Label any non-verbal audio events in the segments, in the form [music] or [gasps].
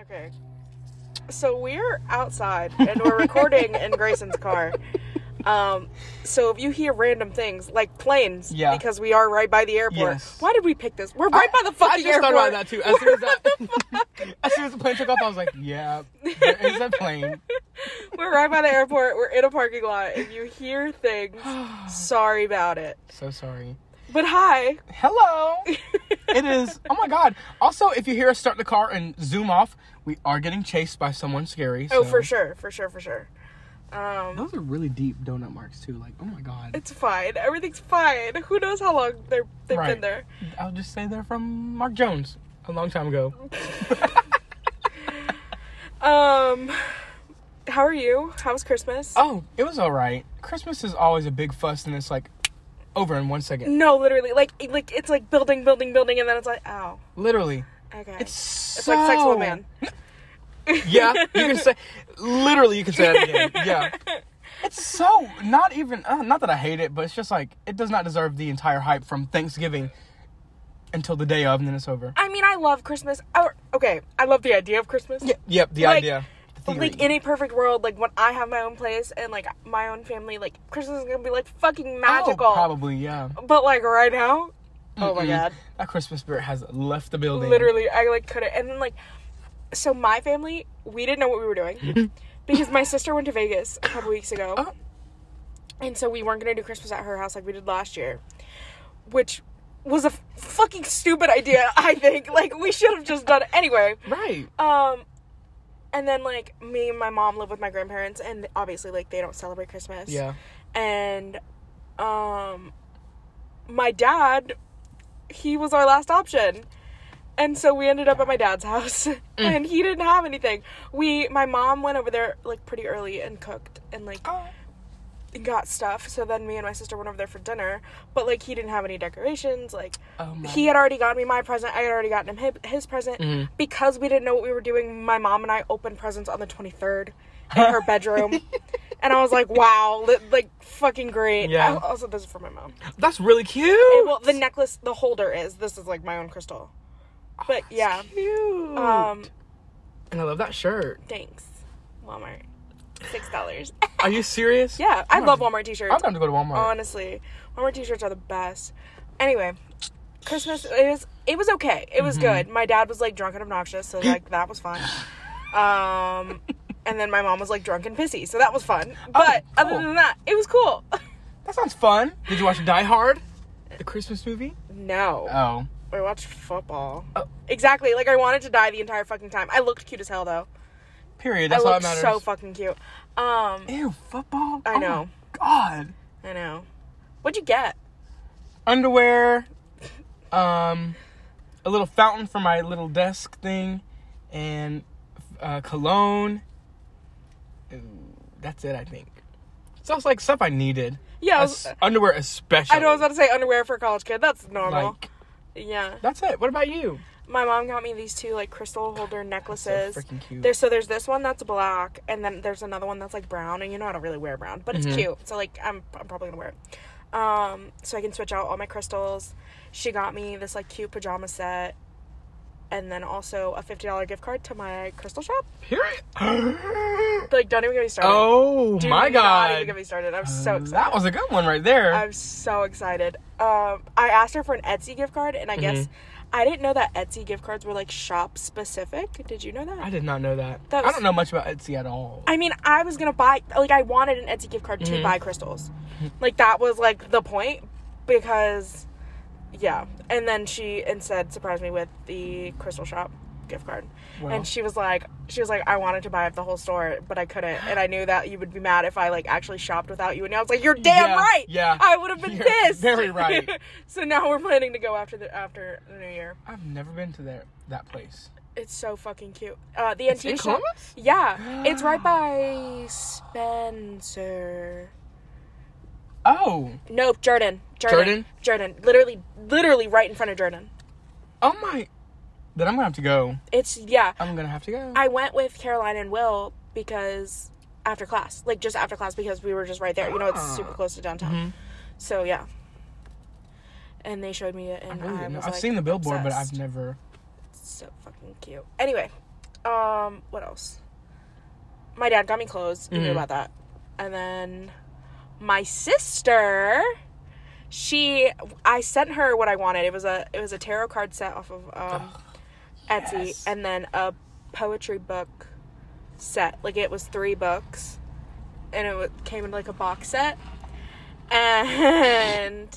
Okay. So we're outside and we're recording in [laughs] Greysen's car. Um, so if you hear random things like planes, Yeah. because we are right by the airport. Yes. Why did we pick this? We're right by the fucking I just airport. thought about that too. As soon as, that, [laughs] [laughs] as soon as the plane took off, I was like, yeah, there is a plane. We're right by the airport. We're in a parking lot. If you hear things, [sighs] sorry about it. So sorry. But hi. Hello. [laughs] it is. Oh my god. Also, if you hear us start the car and zoom off, we are getting chased by someone scary. Oh, for sure, for sure, for sure. Um, Those are really deep donut marks too. Like, oh my god. it's fine. Everything's fine. Who knows how long they're they've been there? I'll just say they're from Mark Jones a long time ago. [laughs] Um, how are you? How was Christmas? Oh, it was all right. Christmas is always a big fuss, and it's like over in one second. No, literally, like like it's like building, building, building, and then it's like, ow, Literally, okay. it's It's like sex with a so- man. [laughs] Yeah, you can say. Literally, you can say that again. [laughs] Yeah. It's so not even uh, not that I hate it, but it's just like it does not deserve the entire hype from Thanksgiving until the day of, and then it's over. I mean, I love Christmas. Or, okay, I love the idea of Christmas. Yeah, yep, the Like- idea. But theory. like in a perfect world, like when I have my own place and like my own family, like Christmas is gonna be like fucking magical. Oh, probably, yeah. But like right now, oh my god, That Christmas spirit has left the building. literally, I like couldn't. And then like, so my family, we didn't know what we were doing [laughs] because my sister went to Vegas a couple weeks ago, Oh. and so we weren't gonna do Christmas at her house like we did last year, which was a f- fucking stupid idea. I think like we should have just done it anyway. Right. Um, and then like me and my mom live with my grandparents, and obviously like they don't celebrate Christmas. Yeah. And, um, my dad, he was our last option. And so we ended up at my dad's house, [laughs] and he didn't have anything. We, my mom went over there like pretty early and cooked and like Oh. Got stuff. So then me and my sister went over there for dinner, but like he didn't have any decorations. Like Oh he had already gotten me my present. I had already gotten him his, his present Mhm. because we didn't know what we were doing. My mom and I opened presents on the twenty third in her [laughs] bedroom, and I was like, "Wow, li- like fucking great." Yeah. I- also, this is for my mom. That's really cute. And, well, the necklace, the holder is. This is like my own crystal. But yeah, Cute. um, and I love that shirt. thanks, Walmart, six dollars. Are you serious? [laughs] yeah, I love Walmart t-shirts. I'm going to go to Walmart. Honestly, Walmart t-shirts are the best. Anyway, Christmas it was it was okay. It Mm-hmm. was good. My dad was like drunk and obnoxious, so like that was fun. [gasps] Um, and then my mom was like drunk and pissy, so that was fun. But other cool. than that, it was cool. [laughs] that sounds fun. Did you watch Die Hard? The Christmas movie? no, Oh. I watched football. Oh. Exactly. Like I wanted to die the entire fucking time. I looked cute as hell though. Period. That's I all that matters. so fucking cute. Um, Ew, football? I Oh know. God. I know. What'd you get? Underwear, um, a little fountain for my little desk thing, and uh, cologne. Ooh, That's it, I think. Sounds like stuff I needed. Yeah, was, underwear especially. I know I was about to say underwear for a college kid. That's normal. Like, yeah. that's it. What about you? My mom got me these two like crystal holder necklaces. So freaking cute. There's so there's this one that's black, and then there's another one that's like brown. And you know I don't really wear brown, but it's Mhm. cute. So like I'm I'm probably gonna wear it. Um, so I can switch out all my crystals. She got me this like cute pajama set, and then also a fifty dollar gift card to my crystal shop. Period. [gasps] Like don't even get me started. oh Do my god! not even get me started. I'm so excited. That was a good one right there. I'm so excited. Um, I asked her for an Etsy gift card, and I guess Mhm. I didn't know that Etsy gift cards were like shop specific. Did you know that? I did not know that. That I don't know much about Etsy at all. I mean, I was gonna buy like I wanted an Etsy gift card to Mhm. buy crystals. Like that was like the point because yeah. And then she instead surprised me with the crystal shop gift card. And she was like she was like I wanted to buy up the whole store, but I couldn't. And I knew that you would be mad if I like actually shopped without you. And I was like, "You're damn Yeah, right." yeah. I would have been [laughs] You're pissed. very right. [laughs] so now we're planning to go after the after the new year. I've never been to there that place. It's so fucking cute. Uh the antique shop. Yeah, it's right [gasps] by Spencer. Oh. Nope, Jordan. Jordan. Jordan. Literally, literally right in front of Jordan. Oh my. Then I'm gonna have to go. It's yeah. I'm gonna have to go. I went with Caroline and Will because after class, like just after class, because we were just right there. You know, it's Ah. super close to downtown. Mhm. So yeah. And they showed me it, I really I was, I've like, seen the billboard, but. I've never. so fucking cute. Anyway, Um, what else? My dad got me clothes. You knew Mhm. about that. And then my sister, she, I sent her what I wanted. It was a, it was a tarot card set off of um, Etsy, yes. and then a poetry book set. Like it was three books, and it came in like a box set, and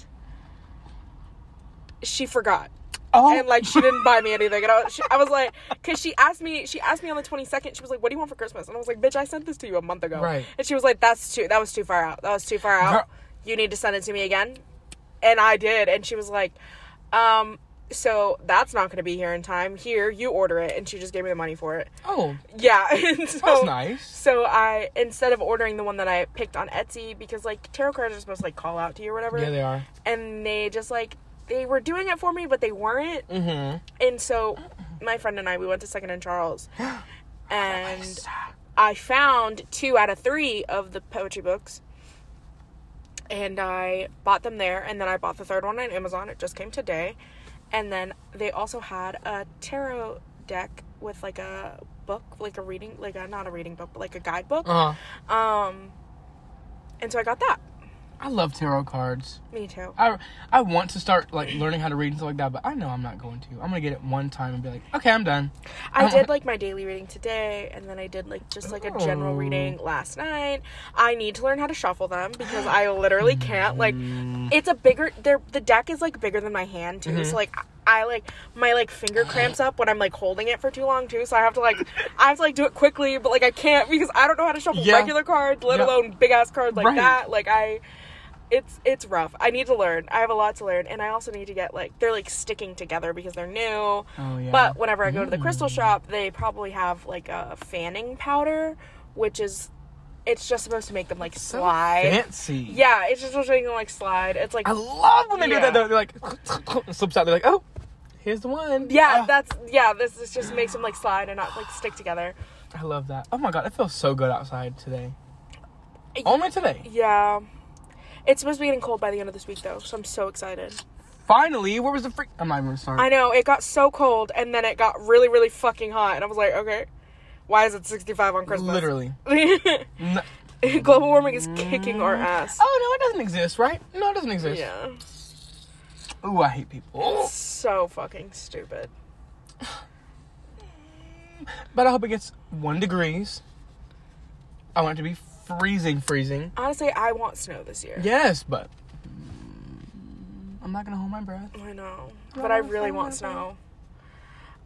she forgot. Oh, and like she didn't buy me anything. And I was, she, I was like because she asked me she asked me on the 22nd she was like what do you want for christmas? And i was like bitch i sent this to you a month ago. Right. and she was like that's too that was too far out. That was too far out. You need to send it to me again. And i did. And she was like um so that's not going to be here in time. Here you order it and she just gave me the money for it. Oh, yeah [laughs] and so that's nice. so i instead of ordering the one that i picked on etsy because like tarot cards are supposed to like call out to you or whatever. Yeah, they are. and they just like they were doing it for me but they weren't. Mm-hmm. and so my friend and I we went to Second and Charles. [gasps] And I found two out of three of the poetry books. And I bought them there and then I bought the third one on Amazon. It just came today and then they also had a tarot deck with like a book like a reading like a not a reading book but like a guidebook. Uh, um and so I got that I love tarot cards. me too I I want to start like learning how to read and stuff like that, but I know I'm not going to. I'm gonna get it one time and be like, okay, I'm done. I don't- did like my daily reading today, and then I did like just like a general Oh. reading last night. I need to learn how to shuffle them because I literally can't. Like, Mm. it's a bigger. There, the deck is like bigger than my hand too. Mm-hmm. So like, I like my like finger cramps up when I'm like holding it for too long too. So I have to like, I have to like do it quickly, but like I can't because I don't know how to shuffle Yeah. regular cards, let Yeah. alone big ass cards like Right. that. Like I. It's it's rough. I need to learn. I have a lot to learn, and I also need to get like they're like sticking together because they're new. Oh yeah. But whenever I go to the Mm. crystal shop, they probably have like a fanning powder, which is it's just supposed to make them like so slide. fancy. Yeah, it's just supposed to make them like slide. It's like I love when they Yeah. do that. Though. They're like, [laughs] slips out. They're like, oh, here's the one. yeah, Ah, that's yeah. This is just makes them like slide and not like stick together. I love that. Oh my god, it feels so good outside today. Only today. Yeah, it's supposed to be getting cold by the end of this week though, so I'm so excited. Finally, where was the freak? I'm not even gonna. I know it got so cold and then it got really really fucking hot, and I was like, okay, why is it 65 on Christmas? Literally. [laughs] No. Global warming is kicking our mm. ass. Oh no, it doesn't exist, right? No, it doesn't exist. Yeah. Ooh, I hate people. So fucking stupid. [sighs] But I hope it gets one degrees. I want it to be freezing, freezing. Honestly, I want snow this year. Yes, but I'm not gonna hold my breath. I know, but I really want snow.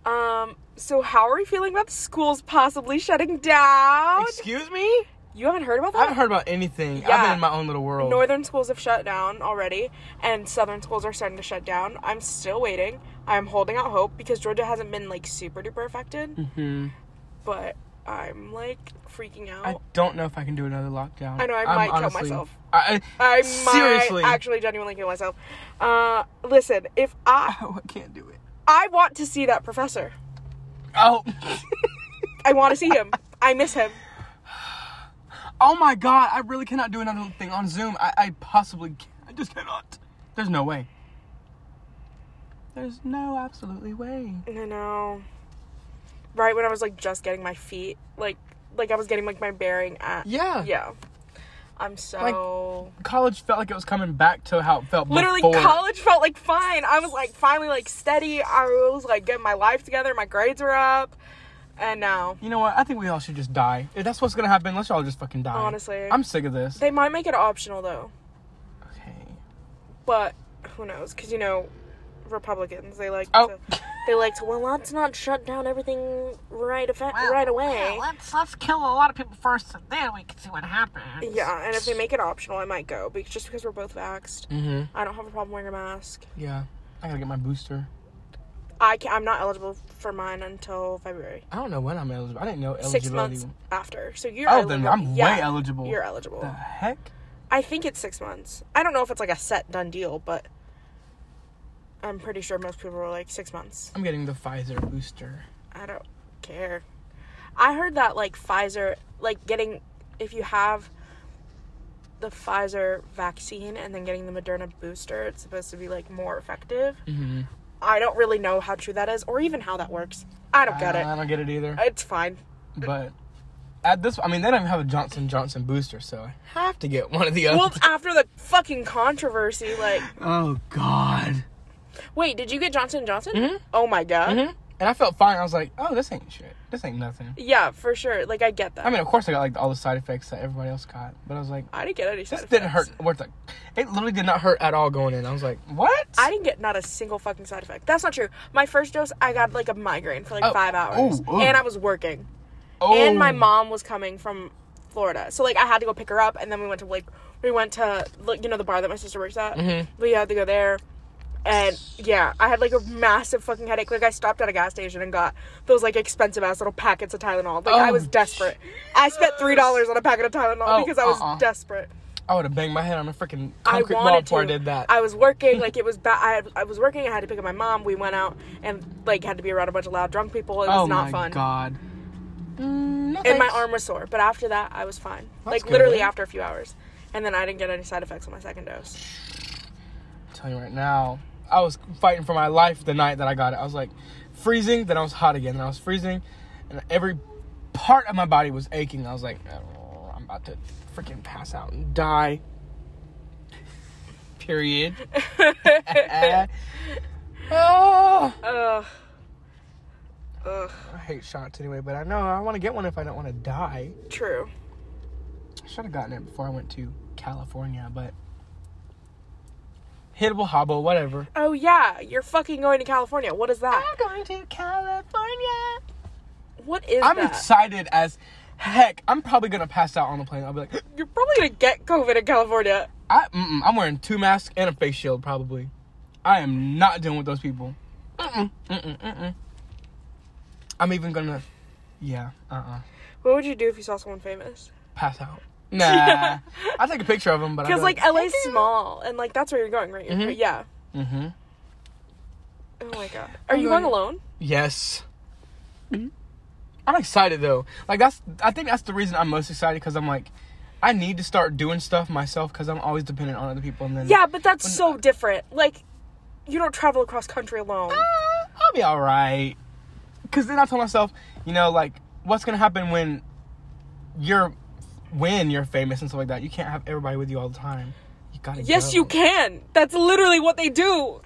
Um, so how are we feeling about the schools possibly shutting down? Excuse me? You haven't heard about that? I haven't heard about anything. Yeah. I've been in my own little world. Northern schools have shut down already, and southern schools are starting to shut down. I'm still waiting. I'm holding out hope because Georgia hasn't been like super duper affected, hmm but I'm like freaking out. I don't know if I can do another lockdown. I know, I I'm might kill myself. I, I I might seriously. actually genuinely kill myself. Uh, listen, if I [laughs] Oh, I can't do it. I want to see that professor. Oh, [laughs] I want to see him. I miss him. [sighs] oh my God! I really cannot do another thing on Zoom. I, I possibly, can I just cannot. There's no way. There's no absolutely way. I know. Right when I was like just getting my feet, like like I was getting like my bearing at Yeah. yeah. I'm so College felt like it was coming back to how it felt literally before. college felt like fine. I was like finally like steady. I was like getting my life together. My grades were up, and now You know what? I think we all should just die. If that's what's gonna happen, let's all just fucking die. Honestly. I'm sick of this. they might make it optional though. okay. But who knows? Because you know, Republicans they like Oh. to they like well let's not shut down everything right effe- right away. let's let's kill a lot of people first, and then we can see what happens. Yeah, and if they make it optional, I might go because just because we're both vaxxed. Mm-hmm. I don't have a problem wearing a mask. Yeah. I gotta get my booster. I can, I'm not eligible for mine until February. I don't know when I'm eligible. I didn't know eligibility. Six months after. So you're Oh, then eligible. I'm Yeah, way eligible. You're eligible. The heck? I think it's six months. I don't know if it's like a set done deal, but I'm pretty sure most people are like six months. I'm getting the Pfizer booster. I don't care. I heard that like Pfizer, like getting if you have the Pfizer vaccine and then getting the Moderna booster, it's supposed to be like more effective. Mm-hmm. I don't really know how true that is or even how that works. I don't get it. I don't get it either. It's fine. but at this, I mean, they don't even have a Johnson Johnson booster, so I have to get one of the other. Well, after the fucking controversy, like, [laughs] oh God. Wait, did you get Johnson Johnson? Mhm. Oh my god. hmm And I felt fine. I was like, oh, this ain't shit. This ain't nothing. Yeah, for sure. Like, I get that. I mean, of course, I got like all the side effects that everybody else got, but I was like, I didn't get any side this didn't hurt. Worth it. It literally did not hurt at all going in. I was like, what? I didn't get not a single fucking side effect. That's not true. My first dose, I got like a migraine for like Oh. five hours, and I was working, oh. and my mom was coming from Florida, so like I had to go pick her up, and then we went to like we went to you know the bar that my sister works at. Mhm. We had to go there, and yeah, I had like a massive fucking headache. Like I stopped at a gas station and got those like expensive ass little packets of Tylenol. Like I Oh, was desperate. I spent three dollars on a packet of Tylenol Oh, because I was uh-uh. desperate. I would have banged my head on a freaking I concrete wall wanted before to. I did that. I was working, [laughs] like it was bad. I, I was working. I had to pick up my mom. We went out and like had to be around a bunch of loud drunk people. It was oh not my fun. god. Mm, no And my arm was sore, but after that, I was fine. That's like literally after a few hours, and then I didn't get any side effects on my second dose. I'm telling you right now, I was fighting for my life the night that I got it. I was like freezing, then I was hot again, then I was freezing, and every part of my body was aching. I was like, oh, I'm about to freaking pass out and die. Period. oh, [laughs] Ugh. Ugh. I hate shots anyway, but I know I want to get one if I don't want to die. True. I should have gotten it before I went to California, but hittable hobble, whatever. Oh yeah, you're fucking going to California. What is that? I'm going to California. What is I'm that? excited as heck. I'm probably gonna pass out on the plane. I'll be like, [gasps] You're probably gonna get COVID in California. I, mm-mm, I'm wearing two masks and a face shield probably. I am not dealing with those people. Mm-mm, mm-mm, mm-mm. I'm even gonna, yeah, uh-uh, What would you do if you saw someone famous? pass out. Nah, [laughs] I'll take a picture of them, but Because like LA's small, and like that's where you're going, right? You're- Mhm. Yeah. Mm-hmm. Oh my god. Are I'm you going- going alone? Yes. I'm excited though. Like that's I think that's the reason I'm most excited because I'm like I need to start doing stuff myself because I'm always dependent on other people and then Yeah, but that's When- so different. Like, you don't travel across country alone. Uh, I'll be all right. Because then I tell myself, you know, like what's gonna happen when you're when you're famous and stuff like that. You can't have everybody with you all the time. You gotta. Yes, go. you can. That's literally what they do.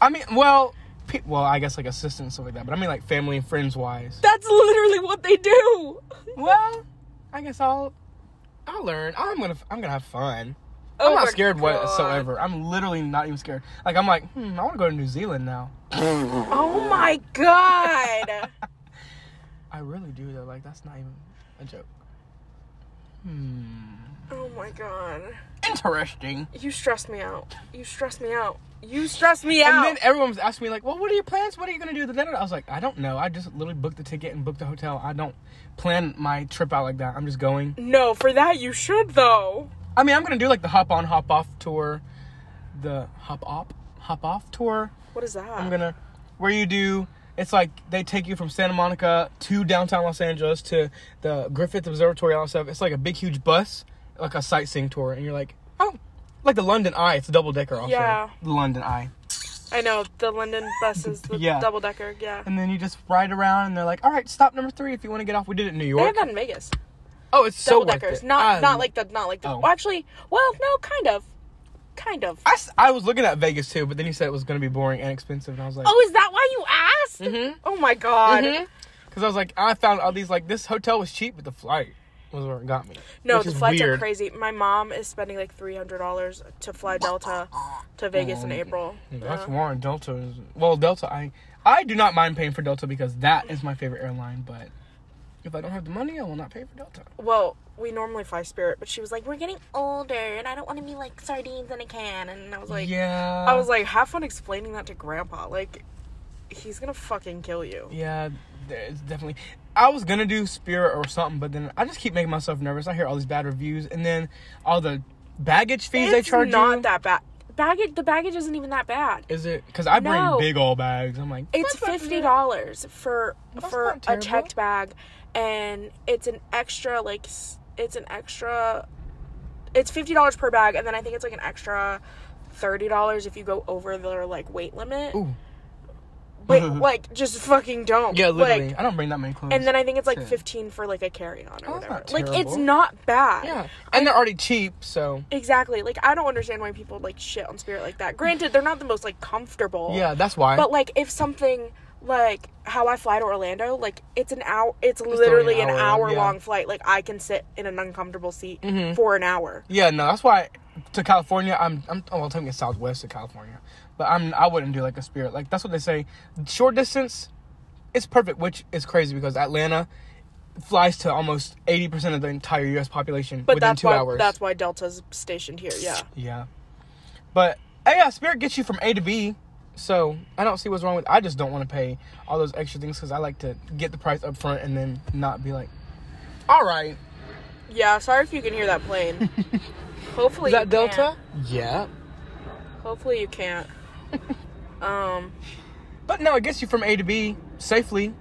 I mean, well, pe- well, I guess like assistants and stuff like that. But I mean, like family and friends wise. That's literally what they do. Well, I guess I'll I'll learn. I'm gonna I'm gonna have fun. Oh I'm not scared God. whatsoever. I'm literally not even scared. Like I'm like, hmm, I want to go to New Zealand now. Oh my god. [laughs] I really do though. Like that's not even a joke. Hmm. Oh my god. Interesting. You stress me out. You stress me out. You stress me out. And then everyone was asking me like, "Well, what are your plans? What are you gonna do?" I was like, "I don't know. I just literally booked the ticket and booked the hotel. I don't plan my trip out like that. I'm just going. no, for that you should though. I mean, I'm gonna do like the hop on, hop off tour, the hop op, hop off tour. What is that? I'm gonna where you do it's like they take you from Santa Monica to downtown Los Angeles to the Griffith Observatory all that stuff. It's like a big huge bus, like a sightseeing tour, and you're like, oh, like the London Eye. It's a double decker also. Yeah. The London Eye. I know the London bus is the Yeah. double decker. Yeah. And then you just ride around, and they're like, all right, stop number three if you want to get off. We did it in New They York. have that in Vegas. oh, it's so Double worth deckers. it. Not I- not um, like the not like the. Oh. Well, actually, well, no, kind of, kind of. I was looking at Vegas too, but then you said it was going to be boring and expensive, and I was like, Oh, is that why you asked? Mhm. Oh my god. Because I was like, I found all these like this hotel was cheap, but the flight was where it got me. No, the flights weird. are crazy. My mom is spending like three hundred dollars to fly Delta to Vegas in Oh, April. That's Yeah. Warren Delta. Is, well, Delta, I I do not mind paying for Delta because that is my favorite airline. But if I don't have the money, I will not pay for Delta. Well, we normally fly Spirit, but she was like, "We're getting older, and I don't want to be like sardines in a can." And I was like, yeah, I was like, have fun explaining that to Grandpa. Like, he's gonna fucking kill you. yeah, it's definitely. I was gonna do Spirit or something, but then I just keep making myself nervous. I hear all these bad reviews, and then all the baggage fees they charge not you. that bad. Baggage, the baggage isn't even that bad. Is it? Because I bring No. big old bags. I'm like, It's fifty dollars for That's for a checked bag, and it's an extra like it's an extra. It's fifty dollars per bag, and then I think it's like an extra thirty dollars if you go over their like weight limit. Ooh. Wait, [laughs] like just fucking don't. Yeah, literally. Like, I don't bring that many clothes. and then I think it's like Shit. fifteen for like a carry on or Oh, whatever. Like it's not bad. yeah, and they're already cheap, so Exactly. Like I don't understand why people like shit on Spirit like that. Granted, they're not the most like comfortable. yeah, that's why. But like if something like how I fly to Orlando, like it's an hour it's literally an an hour, hour yeah. long flight. Like I can sit in an uncomfortable seat Mhm. for an hour. yeah, no, that's why to California, I'm I'm oh, well, taking Southwest to California, but I'm I wouldn't do like a Spirit. Like that's what they say. Short distance, it's perfect, which is crazy because Atlanta flies to almost eighty percent of the entire U.S. population But within two why hours. that's why Delta's stationed here, yeah. Yeah. But hey, yeah, Spirit gets you from A to B. So I don't see what's wrong with. I just don't want to pay all those extra things because I like to get the price up front and then not be like, all right. Yeah, sorry if you can hear that plane. [laughs] Hopefully Is that you Delta? can't. Yeah. Hopefully you can't. [laughs] um But no, it gets you from A to B safely.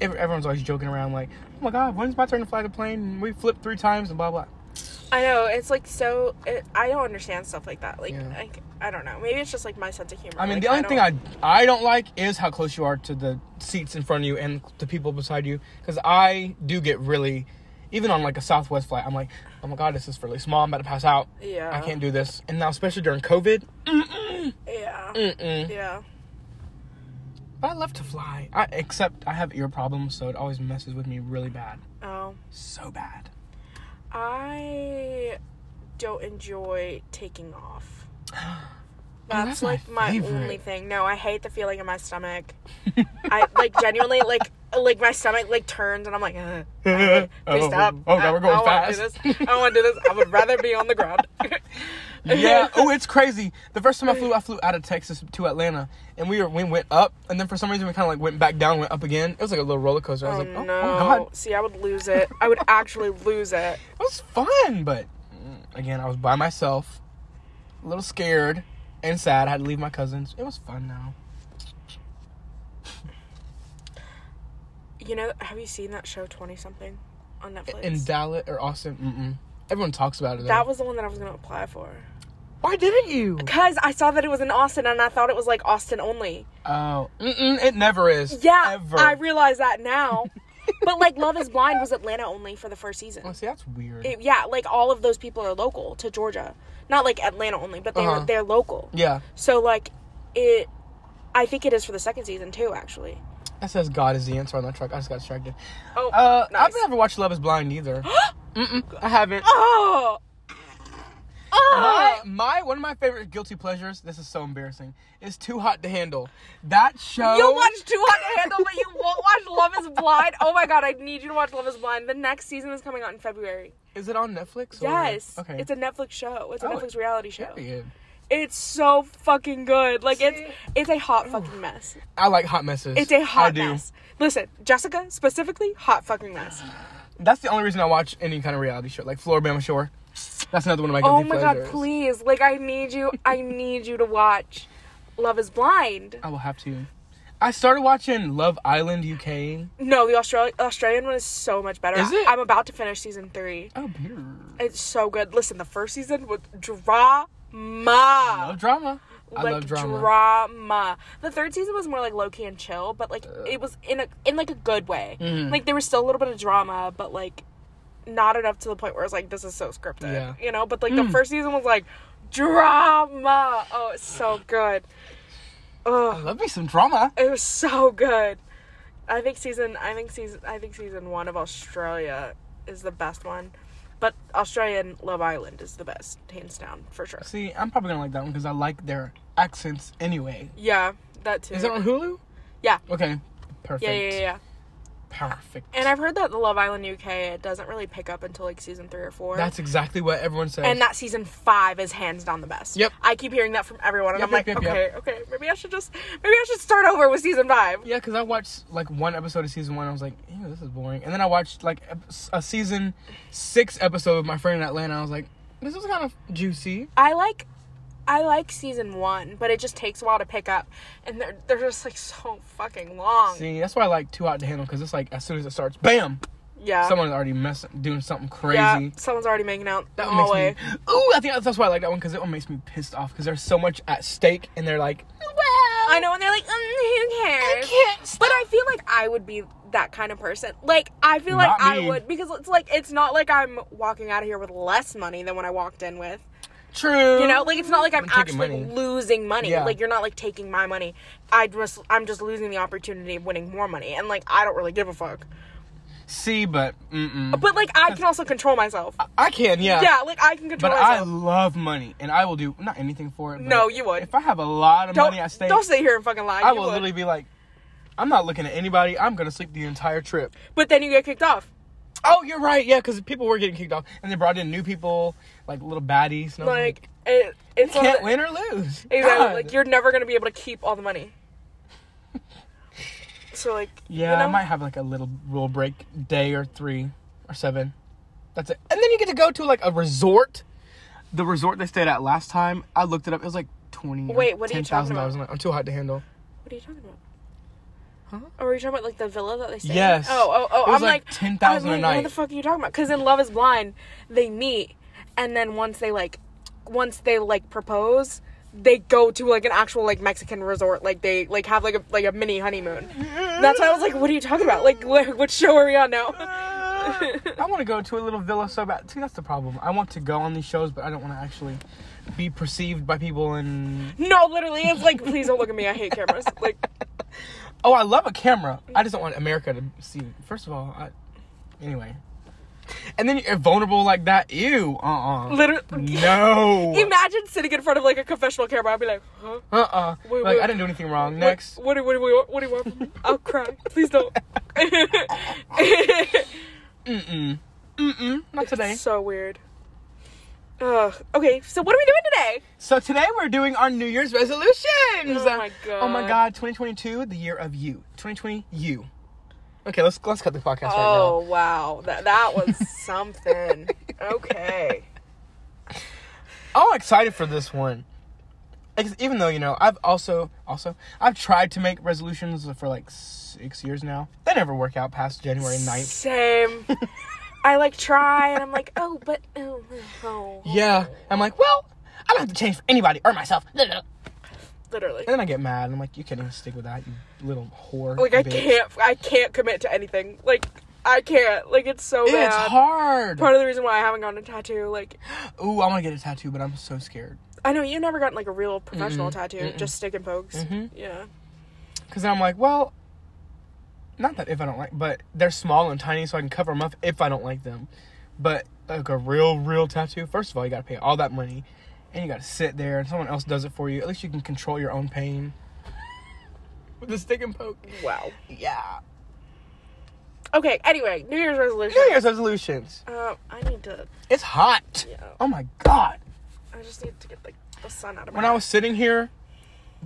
Everyone's always joking around like, oh my god, when's my turn to fly the plane? And we flipped three times and blah blah. I know it's like so. It, I don't understand stuff like that. Like, Yeah. like I don't know. Maybe it's just like my sense of humor. I mean, Like, the only thing I I don't like is how close you are to the seats in front of you and the people beside you. Because I do get really, even on like a Southwest flight, I'm like, oh my god, this is really small. I'm about to pass out. yeah I can't do this. And now, especially during COVID, yeah mm-mm. yeah. But I love to fly. I, except I have ear problems, so it always messes with me really bad. Oh, So bad. I don't enjoy taking off. [gasps] Oh, That's, that's my like my, only thing. No, I hate the feeling in my stomach. [laughs] I like genuinely like like my stomach like turns and I'm like, uh, please Oh, stop. oh, God, we're going I wanna fast. Do this. I don't want to do this. I would rather be on the ground. [laughs] yeah. [laughs] Oh, it's crazy. The first time I flew, I flew out of Texas to Atlanta, and we were we went up, and then for some reason we kind of like went back down, went up again. It was like a little roller coaster. I was Oh like, oh, no! oh god, See, I would lose it. I would actually lose it. [laughs] it was fun, but mm, again, I was by myself, a little scared and sad. I had to leave my cousins. It was fun now. You know, have you seen that show Twenty Something on Netflix? In Dallas or Austin, mm-mm. everyone talks about it. Though. that was the one that I was gonna apply for. Why didn't you? Cause I saw that it was in Austin and I thought it was like Austin only. Oh, mm-mm, it never is. Yeah, ever. I realize that now. [laughs] but like Love Is Blind was Atlanta only for the first season. Oh, see, that's weird. It- yeah, like all of those people are local to Georgia. Not like Atlanta only, but they're Uh-huh. they're local. yeah, So like it I think it is for the second season too, actually. That says God is the answer on that truck. I just got distracted. Oh, Uh, nice. I've never watched Love Is Blind either. [gasps] I haven't. Oh, My, oh, my one of my favorite guilty pleasures. This is so embarrassing. Is Too Hot to Handle. That show. you watch Too Hot to Handle, but you won't watch Love Is Blind. Oh my god, I need you to watch Love Is Blind. The next season is coming out in February. Is it on Netflix? or- Yes, Okay. it's a Netflix show. It's a Oh, Netflix reality show. Period. It's so fucking good. Like it's it's a hot fucking mess. I like hot messes. It's a hot do. mess. Listen, Jessica specifically, hot fucking mess. That's the only reason I watch any kind of reality show, like Floribama Shore. That's another one of my Oh guilty my god, pleasures. please! Like I need you. I need you to watch Love Is Blind. I will have to. I started watching Love Island UK. No, the Australia Australian one is so much better. Is it? I'm about to finish season three. Oh, beer. It's so good. Listen, the first season was drama. Love drama. I like love drama. drama. The third season was more like low key and chill, but like it was in a in like a good way. Mhm. Like there was still a little bit of drama, but like not enough to the point where it's like this is so scripted. Yeah. You know, but like Mm. the first season was like drama. Oh, it's so good. I Oh, love me some drama. it was so good. I think season I think season I think season one of Australia is the best one. But Australian Love Island is the best, hands down, for sure. See, I'm probably gonna like that one because I like their accents anyway. Yeah, that too. Is it on Hulu? Yeah. Okay. Perfect. Yeah, yeah, yeah, yeah. Perfect. And I've heard that the Love Island UK it doesn't really pick up until like season three or four. That's exactly what everyone says. and that season five is hands down the best. Yep. I keep hearing that from everyone, and Yep, I'm like, yep, yep, okay, okay, maybe I should just, maybe I should start over with season five. yeah, because I watched like one episode of season one. I was like, ew, this is boring. And then I watched like a season six episode with my friend in Atlanta. I was like, this is kind of juicy. I like, I like season one, but it just takes a while to pick up, and they're they're just like so fucking long. See, that's why I like Too Hot to Handle because it's like as soon as it starts, bam, Yeah. Someone's already messing, doing something crazy. Yeah, someo's already making out That the one makes hallway. me. Ooh, I think that's, why I like that one because it one makes me pissed off because there's so much at stake and they're like, well, I know, and they're like, mm, who cares? I can't But I feel like I would be that kind of person. Like I feel like Not I would because it's like it's not like I'm walking out of here with less money than when I walked in with. True. You know, like it's not like I'm I'm actually money. losing money. Yeah. Like you're not like taking my money. I just I'm just losing the opportunity of winning more money, and like I don't really give a fuck. See, but mm-mm. But like I can also control myself. I can, yeah. Yeah, like I can control But I love money, and I will do not anything for it. but No, you would. If I have a lot of don't money I stay. don't sit here and fucking lie. I You will would. literally be like, I'm not looking at anybody. I'm gonna sleep the entire trip. But then you get kicked off. Oh, you're right. Yeah, because people were getting kicked off, and they brought in new people, like little baddies. Like it, it's of can't the- win or lose. Exactly. God. Like you're never gonna be able to keep all the money. [laughs] So like Yeah, you know? I might have like a little rule break day or three or seven. That's it. And then you get to go to like a resort. The resort they stayed at last time, I looked it up. It was like twenty. Wait, what are you talking. I'm, like, I'm too hot to handle. What are you talking about? Huh? Oh, or are you talking about like the villa that they stay at? Yes. in? Oh, oh, oh! I'm like like 10,000 I'm a like, night. What the fuck are you talking about? Because in Love Is Blind, they meet, and then once they like, once they like propose, they go to like an actual like Mexican resort. Like they like have like a like a mini honeymoon. That's why I was like, what are you talking about? Like, what, what show are we on now? [laughs] I want to go to a little villa so bad. See, that's the problem. I want to go on these shows, but I don't want to actually be perceived by people and. no, literally, it's like, please don't look at me. I hate cameras. Like, Oh, I love a camera. I just don't want America to see. First of all, I... anyway. And then you're vulnerable like that. Ew. Uh uh literally. No. [laughs] Imagine sitting in front of like a confessional camera. I'd be like, huh? Uh uh Wait, Like wait. I didn't do anything wrong. What- Next. What, do, what, do, we what do you want from me? [laughs] I'll cry. Please don't. [laughs] Mm mm. Mm mm. Not today. so weird. Ugh. Okay, so what are we doing today? So today we're doing our New Year's resolutions. Oh my god. Oh my God. god. 2022, the year of you. 2020, you. Okay, let's let's cut the podcast Oh right now. Oh wow, that that was [laughs] something. okay. I'm excited for this one. Even though you know, I've also also I've tried to make resolutions for like six years now. They never work out past January 9th. Same. [laughs] I like try and I'm like, oh, but oh, oh. Yeah, I'm like, well, I don't have to change for anybody or myself. [laughs] And then I get mad. And I'm like, you can't even stick with that, you little whore. Like I can't. I can't commit to anything. Like I can't. Like it's so It's bad. hard. Part of the reason why I haven't gotten a tattoo, like Ooh, I want to get a tattoo, but I'm so scared. I know you've never gotten like a real professional Mm-mm, tattoo, mm-mm. just stick and pokes. Mhm. Yeah. Because I'm like, well, not that if I don't like, but they're small and tiny, so I can cover them up if I don't like them. But like a real, real tattoo, first of all, you got to pay all that money, and you got to sit there, and someone else does it for you. At least you can control your own pain with the stick and poke. Wow. Yeah. Okay. Anyway, New Year's resolution. New Year's resolutions. Uh, I need to. It's hot. Yeah. Oh my god. I just need to get like the sun out of my. When I was sitting here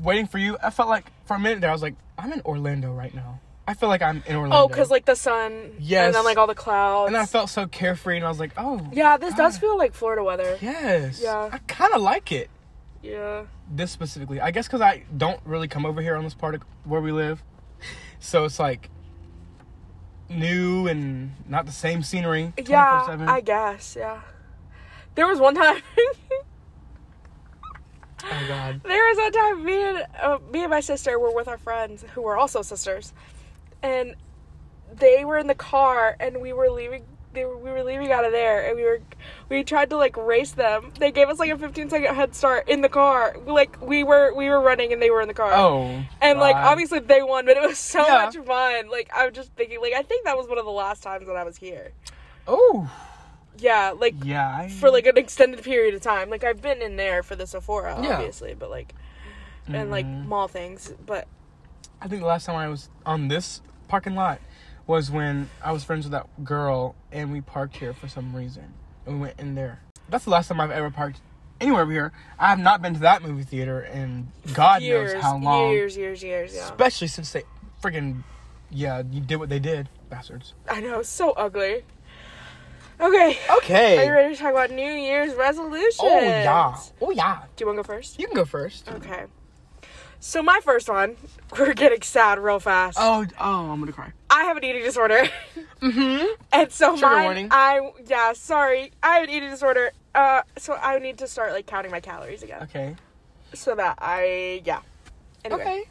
waiting for you, I felt like for a minute there, I was like, I'm in Orlando right now. I feel like I'm in Orlando. Oh, cause like the sun. Yes. And then like all the clouds. And I felt so carefree, and I was like, oh. Yeah, this does feel like Florida weather. Yes. Yeah. I kind of like it. Yeah. This specifically. I guess because I don't really come over here on this part of where we live. So it's like new and not the same scenery. 24/7. Yeah. I guess. Yeah. There was one time. [laughs] oh, God. There was one time me and uh, me and my sister were with our friends who were also sisters, and they were in the car and we were leaving. They were, we were leaving out of there and we were we tried to like race them. They gave us like a 15 second head start in the car. Like we were we were running and they were in the car. Oh. And like obviously they won, but it was so Yeah. much fun. Like I'm just thinking, like I think that was one of the last times that I was here. Oh. Yeah, like Yeah. I, for like an extended period of time. Like I've been in there for the Sephora, Yeah. obviously, but like and like Mhm. mall things. But I think the last time I was on this parking lot was when I was friends with that girl and we parked here for some reason. And we went in there. That's the last time I've ever parked anywhere over here. I have not been to that movie theater in God years, knows how long. years, years, years. Yeah, Especially since they freaking, yeah, you did what they did, bastards. I know, so ugly. Okay, Okay. are you ready to talk about New Year's resolutions? Oh yeah. Oh yeah. Do you want to go first? You can go first. Okay. So my first one, [laughs] we're getting sad real fast. Oh, oh, I'm gonna cry. I have an eating disorder. [laughs] Mm-hmm. and so Trigger mine, warning. I yeah, sorry. I have an eating disorder. Uh so I need to start like counting my calories again. Okay. So that I yeah. Anyway. Okay.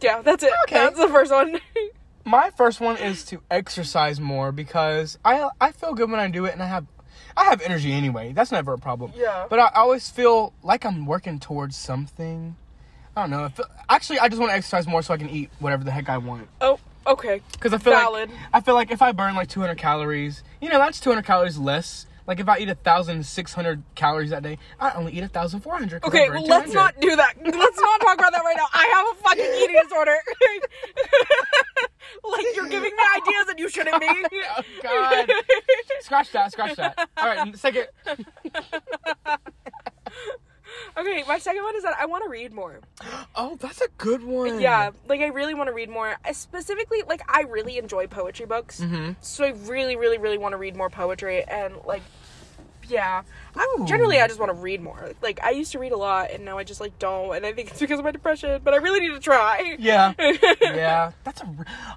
Yeah, that's it. Okay. That's the first one. [laughs] My first one is to exercise more because I I feel good when I do it and I have I have energy anyway. That's never a problem. Yeah. But I always feel like I'm working towards something. I don't know. I feel- actually, I just want to exercise more so I can eat whatever the heck I want. oh, okay. Because I feel Valid. like I feel like if I burn like 200 calories, you know, that's 200 calories less. Like if I eat 1,600 calories that day, I only eat 1,400. 'cause I Okay, burned let's not do that. Let's not talk about that right now. I have a fucking eating [laughs] disorder. [laughs] like you're giving me ideas that you shouldn't be. [laughs] Oh God! scratch that. Scratch that. All right. Second. Okay, my second one is that I want to read more. Oh, that's a good one. Yeah, like I really want to read more. I specifically, like I really enjoy poetry books, Mhm. so I really, really, really want to read more poetry and like, yeah. I, generally, I just want to read more. Like I used to read a lot, and now I just like don't, and I think it's because of my depression. But I really need to try. Yeah. [laughs] yeah. That's a.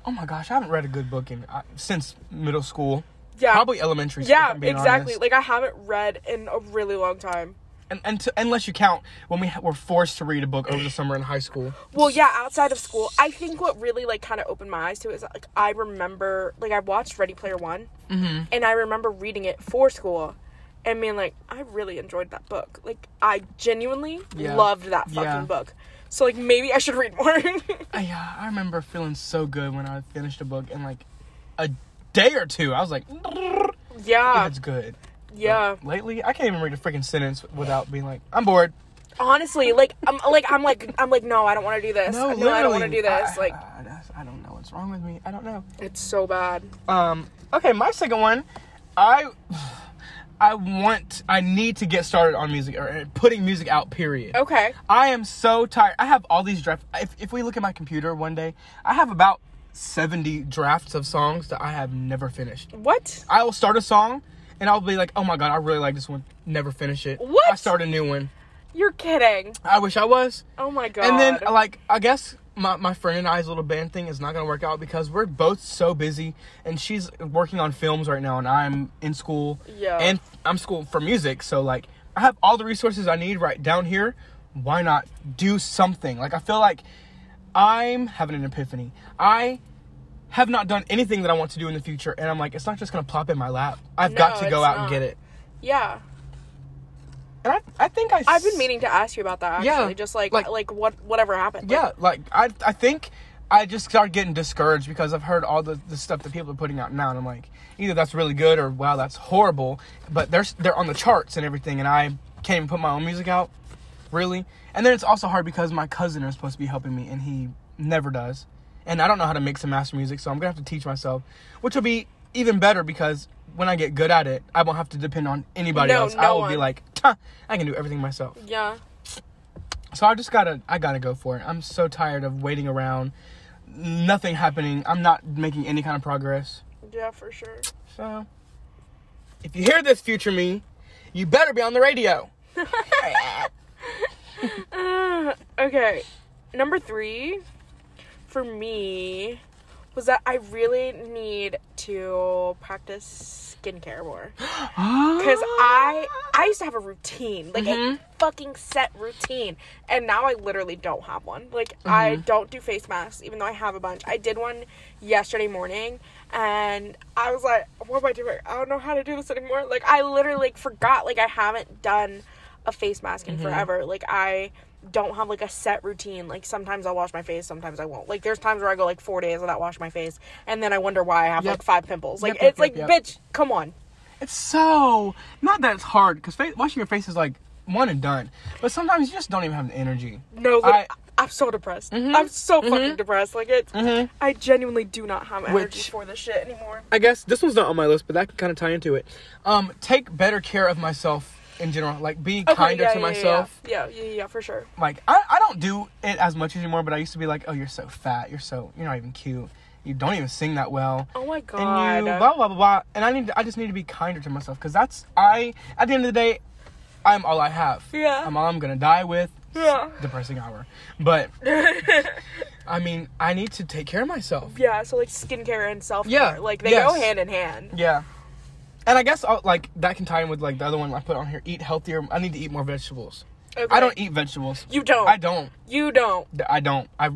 Oh my gosh, I haven't read a good book in uh, since middle school. yeah, Probably elementary. yeah, exactly. honest. Like I haven't read in a really long time. And, and to, unless you count when we ha- were forced to read a book over the summer in high school. Well, yeah, outside of school, I think what really like kind of opened my eyes to it is like I remember like I watched Ready Player One, Mm-hmm. and I remember reading it for school, and being like, I really enjoyed that book. Like I genuinely Yeah. loved that fucking Yeah. book. So like maybe I should read [laughs] more. Uh, yeah, I remember feeling so good when I finished a book in like a day or two. I was like, yeah, it's good. Yeah. Lately, I can't even read a freaking sentence without being like, I'm bored. Honestly, like I'm like I'm like I'm like no, I don't want to do this. No, No, I don't want to do this. I, like I, I- I don't know what's wrong with me. I don't know. it's so bad. Um. Okay, my second one, I, I want, I need to get started on music or putting music out. Period. Okay. I am so tired. I have all these drafts. If if we look at my computer one day, I have about seventy drafts of songs that I have never finished. What? I will start a song. And I'll be like, oh my god, I really like this one. Never finish it. What? I start a new one. You're kidding. I wish I was. Oh my god. And then, like, I guess my, my friend and I's little band thing is not going to work out because we're both so busy. And she's working on films right now, and I'm in school. Yeah. And I'm school for music. So, like, I have all the resources I need right down here. Why not do something? Like, I feel like I'm having an epiphany. I have not done anything that I want to do in the future. And I'm like, it's not just to plop in my lap. I've got to go out and get it. yeah. And I, I think I. I've been meaning to ask you about that actually. Yeah, Just like, like- like what whatever happened. Yeah, like I I think I just started getting discouraged because I've heard all the, the stuff that people are putting out now, and I'm like, either that's really good or wow, that's horrible. But they're they're on the charts and everything, and I can't even put my own music out, really. And then it's also hard because my cousin is supposed to be helping me, and he never does. And I don't know how to mix and master music, so I'm gonna have to teach myself, which will be even better because when I get good at it, I won't have to depend on anybody No, else. no I will be like, I can do everything myself. Yeah. So I just gotta, I gotta go for it. I'm so tired of waiting around, nothing happening. I'm not making any kind of progress. Yeah, for sure. So, if you hear this, future me, you better be on the radio. Uh, [laughs] okay. Number three for me was that I really need to practice skincare more. [gasps] Cause I I used to have a routine, like Mhm. a fucking set routine, and now I literally don't have one. Like I don't do face masks, even though I have a bunch. I did one yesterday morning, and I was like, "What am I doing? I don't know how to do this anymore." Like I literally like, forgot. Like I haven't done a face mask in forever. Like I don't have like a set routine. Like sometimes I'll wash my face, sometimes I won't. Like there's times where I go like four days without washing my face, and then I wonder why I have Yep. like five pimples. Like Yep, it's like, yep, yep. bitch, come on. It's so not that it's hard because washing your face is like one and done, but sometimes you just don't even have the energy. No, I- like, am so depressed. Mhm. I'm so Mhm. fucking depressed. Like it's, Mhm. I genuinely do not have energy Which- for this shit anymore. I guess this one's not on my list, but that can kind of tie into it. Um, take better care of myself in general. Like be Okay, kinder yeah, to yeah, myself. Yeah, yeah, yeah, yeah, for sure. like I, I don't do it as much anymore but i used to be like oh you're so fat you're so you're not even cute you don't even sing that well Oh my god. and you blah blah blah blah and i need to, i just need to be kinder to myself because that's i at the end of the day i'm all i have Yeah. i'm all i'm gonna die with Yeah. depressing hour. But [laughs] I mean, I need to take care of myself. Yeah, so like skincare and self care, Yeah, like they yes. go hand in hand. Yeah. And I guess I'll, like that can tie in with like the other one I put on here. Eat healthier. I need to eat more vegetables. Okay. I don't eat vegetables. You don't. I don't. You don't. I don't. I,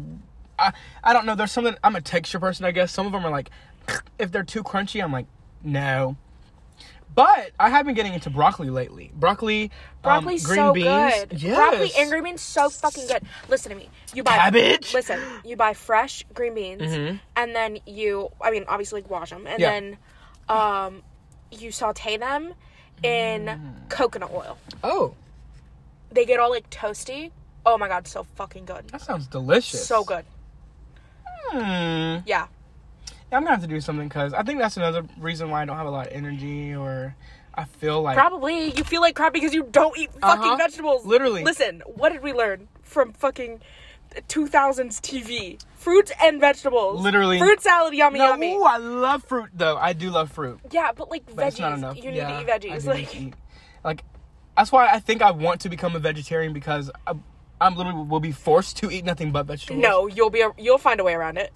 I, I don't know. There's something. I'm a texture person. I guess some of them are like, [sniffs] if they're too crunchy, I'm like, no. But I have been getting into broccoli lately. Broccoli, um, green so beans. good. Yes. Broccoli and green beans so fucking good. Listen to me. You buy Cabbage? Listen, you buy fresh green beans, Mhm. and then you. I mean, obviously, wash them, and Yeah. then, um, you saute them in Mm. coconut oil. Oh, They get all like toasty. Oh my god, so fucking good. that sounds delicious. So good. Hmm. Yeah. Yeah, I'm gonna have to do something because I think that's another reason why I don't have a lot of energy or I feel like Probably you feel like crap because you don't eat fucking Uh-huh. vegetables. Literally. Listen, what did we learn from fucking 2000s TV? Fruits and vegetables. Literally. Fruit salad, yummy, No, yummy. ooh, I love fruit though. I do love fruit, Yeah, but like but veggies, it's not enough. you need yeah, to eat veggies. Like, eat. like that's why I think I want to become a vegetarian because I, I'm literally will be forced to eat nothing but vegetables. no, you'll be a, you'll find a way around it.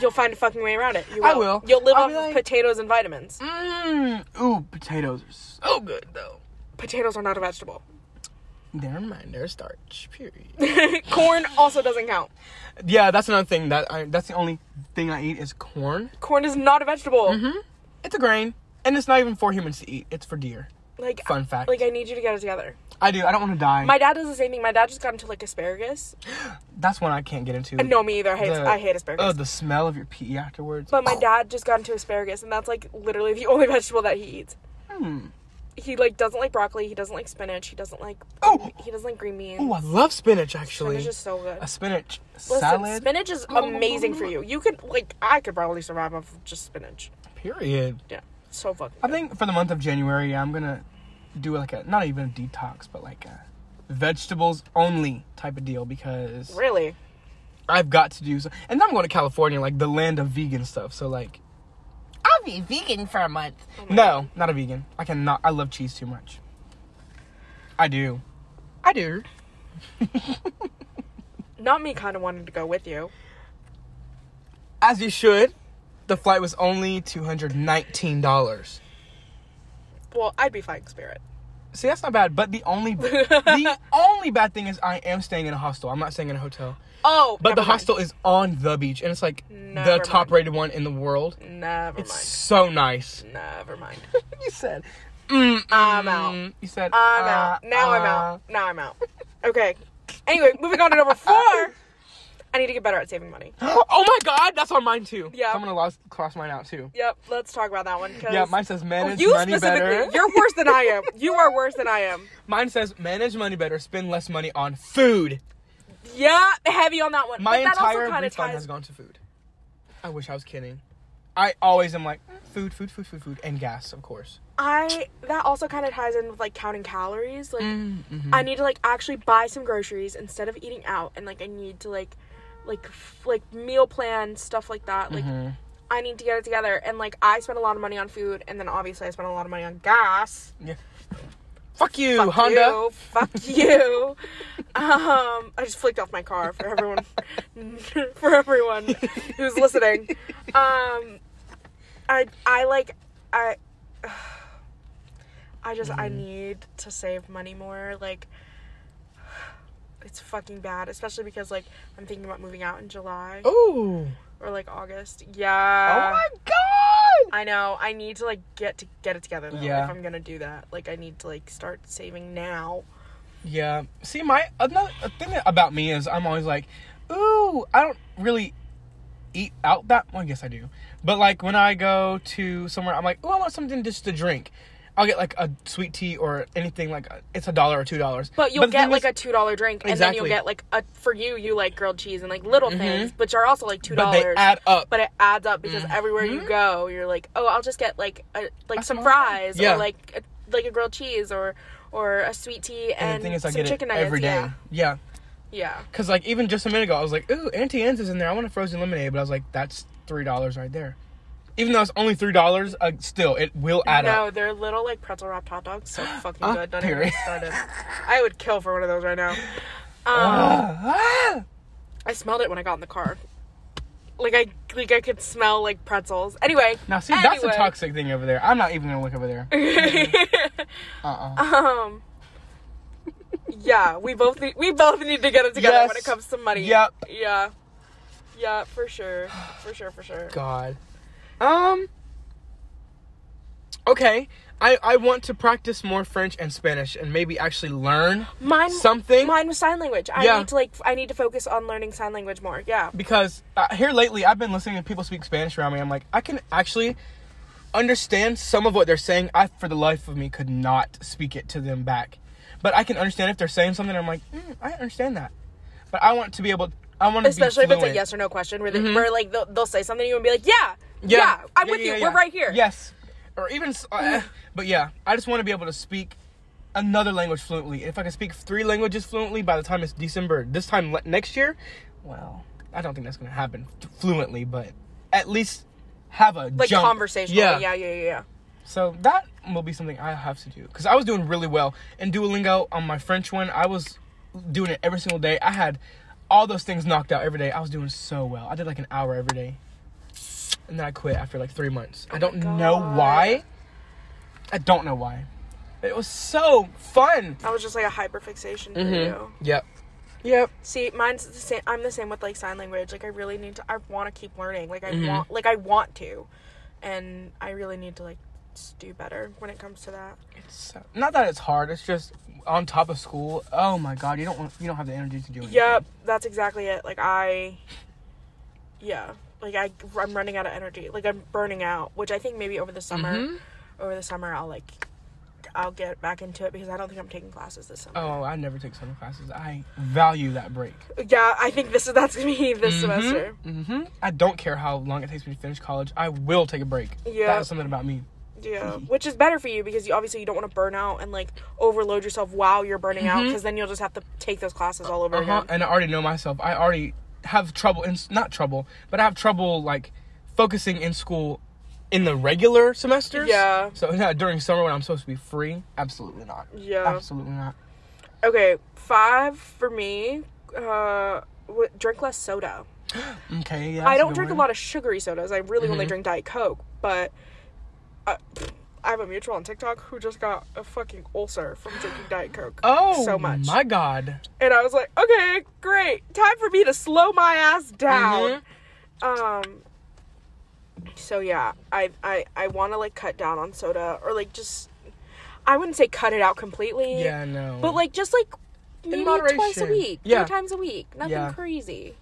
You'll find a fucking way around it. You I will. You'll live I'll off of like- potatoes and vitamins. Mmm. Ooh, potatoes are so good though. Potatoes are not a vegetable. Never mind, they're starch. Period. [laughs] Corn also doesn't count. yeah, that's another thing that I. That's the only thing I eat is corn. Corn is not a vegetable. Mm-hmm. It's a grain, and it's not even for humans to eat. It's for deer. Like, Fun fact. like I need you to get it together. I do. I don't want to die. My dad does the same thing. My dad just got into like asparagus. [gasps] that's one I can't get into. And no, me either. I hate, The- I hate asparagus. Oh, the smell of your pee afterwards. But my dad just got into asparagus, and that's like literally the [laughs] only vegetable that he eats. Hmm. He like doesn't like broccoli. He doesn't like spinach. He doesn't like. Oh! He doesn't like green beans. Oh, I love spinach actually. spinach is so good. a spinach Listen, salad. spinach is oh. amazing for you. You could like I could probably survive off of just spinach. Period. Yeah, so fucking. I good. think for the month of January, I'm gonna do like a not even a detox, but like a vegetables only type of deal because really. I've got to do so. And then I'm going to California, like the land of vegan stuff. So like, I'll be vegan for a month. Oh no, not a vegan. I cannot. I love cheese too much. I do. I do. [laughs] Not me. Kind of wanted to go with you. As you should. The flight was only two hundred nineteen dollars. Well, I'd be flying Spirit. See, that's not bad. But the only [laughs] the only bad thing is I am staying in a hostel. I'm not staying in a hotel. Oh, But the mind. hostel is on the beach, and it's like Never the top rated one in the world. Never It's mind. so nice. Never mind. [laughs] you said. [laughs] Mm, I'm out. mm. You said. I'm uh, out. Now I'm uh. out. Now I'm out. Okay. Anyway, moving on to number four. I need to get better at saving money. [gasps] Oh my god, that's on mine too. Yeah. I'm gonna lost, cross mine out too. Yep, let's talk about that one. Yeah, mine says Oh, manage you money specifically. better. You're worse than I am. You are worse than I am. [laughs] Mine says manage money better, spend less money on food. Yeah, heavy on that one. My but that entire also kind of refund ties. has gone to food. I wish I was kidding. I always am like food, food, food, food, food, and gas, of course. I that also kind of ties in with like counting calories. Like Mm-hmm. I need to like actually buy some groceries instead of eating out, and like I need to like like f- like meal plan stuff like that. Like Mm-hmm. I need to get it together, and like I spend a lot of money on food, and then obviously I spend a lot of money on gas. Fuck you, Fuck Honda. you, fuck you. Um, I just flicked off my car for everyone, [laughs] for everyone who's listening. Um, I I like I. I just I need to save money more. Like, it's fucking bad, especially because like I'm thinking about moving out in July Oh. or like August. Yeah. oh my god. I know. I need to like get to get it together though. Yeah. If I'm gonna do that, like I need to like start saving now. Yeah. See, my another thing about me is I'm always like, ooh, I don't really eat out that. Well, I guess I do. But like when I go to somewhere, I'm like, oh, I want something just to drink. I'll get like a sweet tea or anything like it's a dollar or two dollars. But you'll the get like is- a two dollar drink, and then you'll get like a for you. You like grilled cheese and like little mm-hmm. things, which are also like two but they dollars. add up. But it adds up because mm-hmm. everywhere you go, you're like, oh, I'll just get like a, like A some fries. Yeah. or like a, like a grilled cheese or or a sweet tea and, and the thing is, I some chicken nuggets. every day. Yeah, Yeah. yeah. Cause like even just a minute ago, I was like, "Ooh, Auntie Anne's is in there. I want a frozen lemonade," but I was like, "That's three dollars right there." Even though it's only three dollars, uh, still it will add no, up. No, they're little like pretzel wrapped hot dogs, so [gasps] fucking Uh, good. Don't even period. get started. I would kill for one of those right now. [laughs] Ah, I smelled it when I got in the car. Like I like I could smell like pretzels. Anyway. now see, that's a toxic thing over there. I'm not even gonna look over there. [laughs] [laughs] Uh-uh. um. Yeah, we both need we both need to get it together when it comes to money. Yep. Yeah. Yeah, for sure. For sure, for sure. God. Um. Okay, I I want to practice more French and Spanish and maybe actually learn Mine something. mine was sign language. I Yeah. need to like I need to focus on learning sign language more. Yeah. because uh, here lately I've been listening to people speak Spanish around me. I'm like, I can actually understand some of what they're saying. I, for the life of me, could not speak it to them back, but I can understand if they're saying something. I'm like, mm, I understand that, but I want to be able. I want to Especially be if it's a yes or no question where, they, where like they'll, they'll say something to you and be like, yeah, Yeah, yeah, I'm Yeah, with yeah, you. yeah. We're right here. Yes, or even, uh, but yeah, I just want to be able to speak another language fluently. If I can speak three languages fluently by the time it's December, this time next year, well, I don't think that's gonna happen fluently, but at least have a Like jump. conversational. Yeah. Yeah, yeah, yeah, yeah. So that will be something I have to do because I was doing really well in Duolingo on my French one. I was doing it every single day. I had all those things knocked out every day. I was doing so well. I did like an hour every day, and then I quit after like three months. I don't know Oh why. I don't know why. It was so fun. That was just like a hyperfixation for Mhm. you. Yep. Yep. See, mine's the same. I'm the same with like sign language. Like I really need to. I want to keep learning. Like I Mhm. want. Like I want to, and I really need to like do better when it comes to that. It's uh, not that it's hard. It's just on top of school. Oh my god, you don't want, you don't have the energy to do it. Yep, that's exactly it. Like I, yeah, like I I'm running out of energy. Like I'm burning out. Which I think maybe over the summer, Mhm. over the summer I'll like, I'll get back into it because I don't think I'm taking classes this summer. Oh, I never take summer classes. I value that break. Yeah, I think this is that's gonna be [laughs] this semester. hmm I don't care how long it takes me to finish college. I will take a break. Yeah. That is something about me. Yeah, which is better for you because you obviously you don't want to burn out and like overload yourself while you're burning out because then you'll just have to take those classes all over Uh-huh. again. And I already know myself. I already have trouble in not trouble, but I have trouble like focusing in school in the regular semesters. Yeah. So yeah, during summer when I'm supposed to be free, absolutely not. Yeah. Absolutely not. Okay, five for me. Uh, w- drink less soda. [gasps] Okay. Yeah. I don't drink one. a lot of sugary sodas. I really only Mhm. drink Diet Coke, but uh, I have a mutual on TikTok who just got a fucking ulcer from drinking Diet Coke. Oh, so much. My God. And I was like, okay, great. Time for me to slow my ass down. Mm-hmm. Um so yeah, I I I want to like cut down on soda or like just I wouldn't say cut it out completely. Yeah. No. But like just like maybe twice a week, Yeah. three times a week. Nothing Yeah. crazy.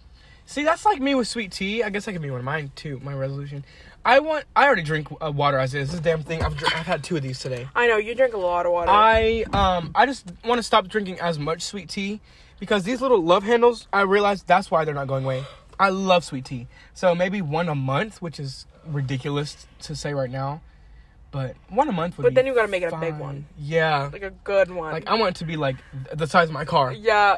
See, that's like me with sweet tea. I guess that could be one of mine too. My resolution. I want. I already drink uh, water as is. This damn thing. I've, dr- I've had two of these today. I know you drink a lot of water. I um. I just want to stop drinking as much sweet tea because these little love handles. I realize that's why they're not going away. I love sweet tea. So maybe one a month, which is ridiculous to say right now, but one a month would but then you gotta make it a big one, Yeah. like a good one. Like I want it to be like the size of my car. yeah,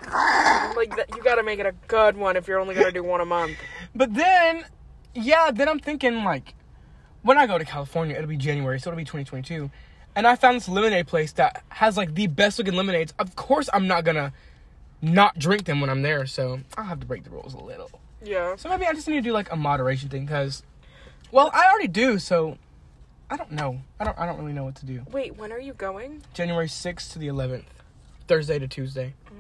like that, you gotta make it a good one if you're only gonna do one a month. [laughs] But then, yeah, then I'm thinking like, when I go to California, it'll be January, so it'll be 2022, and I found this lemonade place that has like the best looking lemonades. Of course, I'm not gonna not drink them when I'm there, so I'll have to break the rules a little. Yeah. So maybe I just need to do like a moderation thing, cause, well, I already do, so I don't know. I don't. I don't really know what to do. Wait, when are you going? January 6th to the 11th, Thursday to Tuesday. Mm.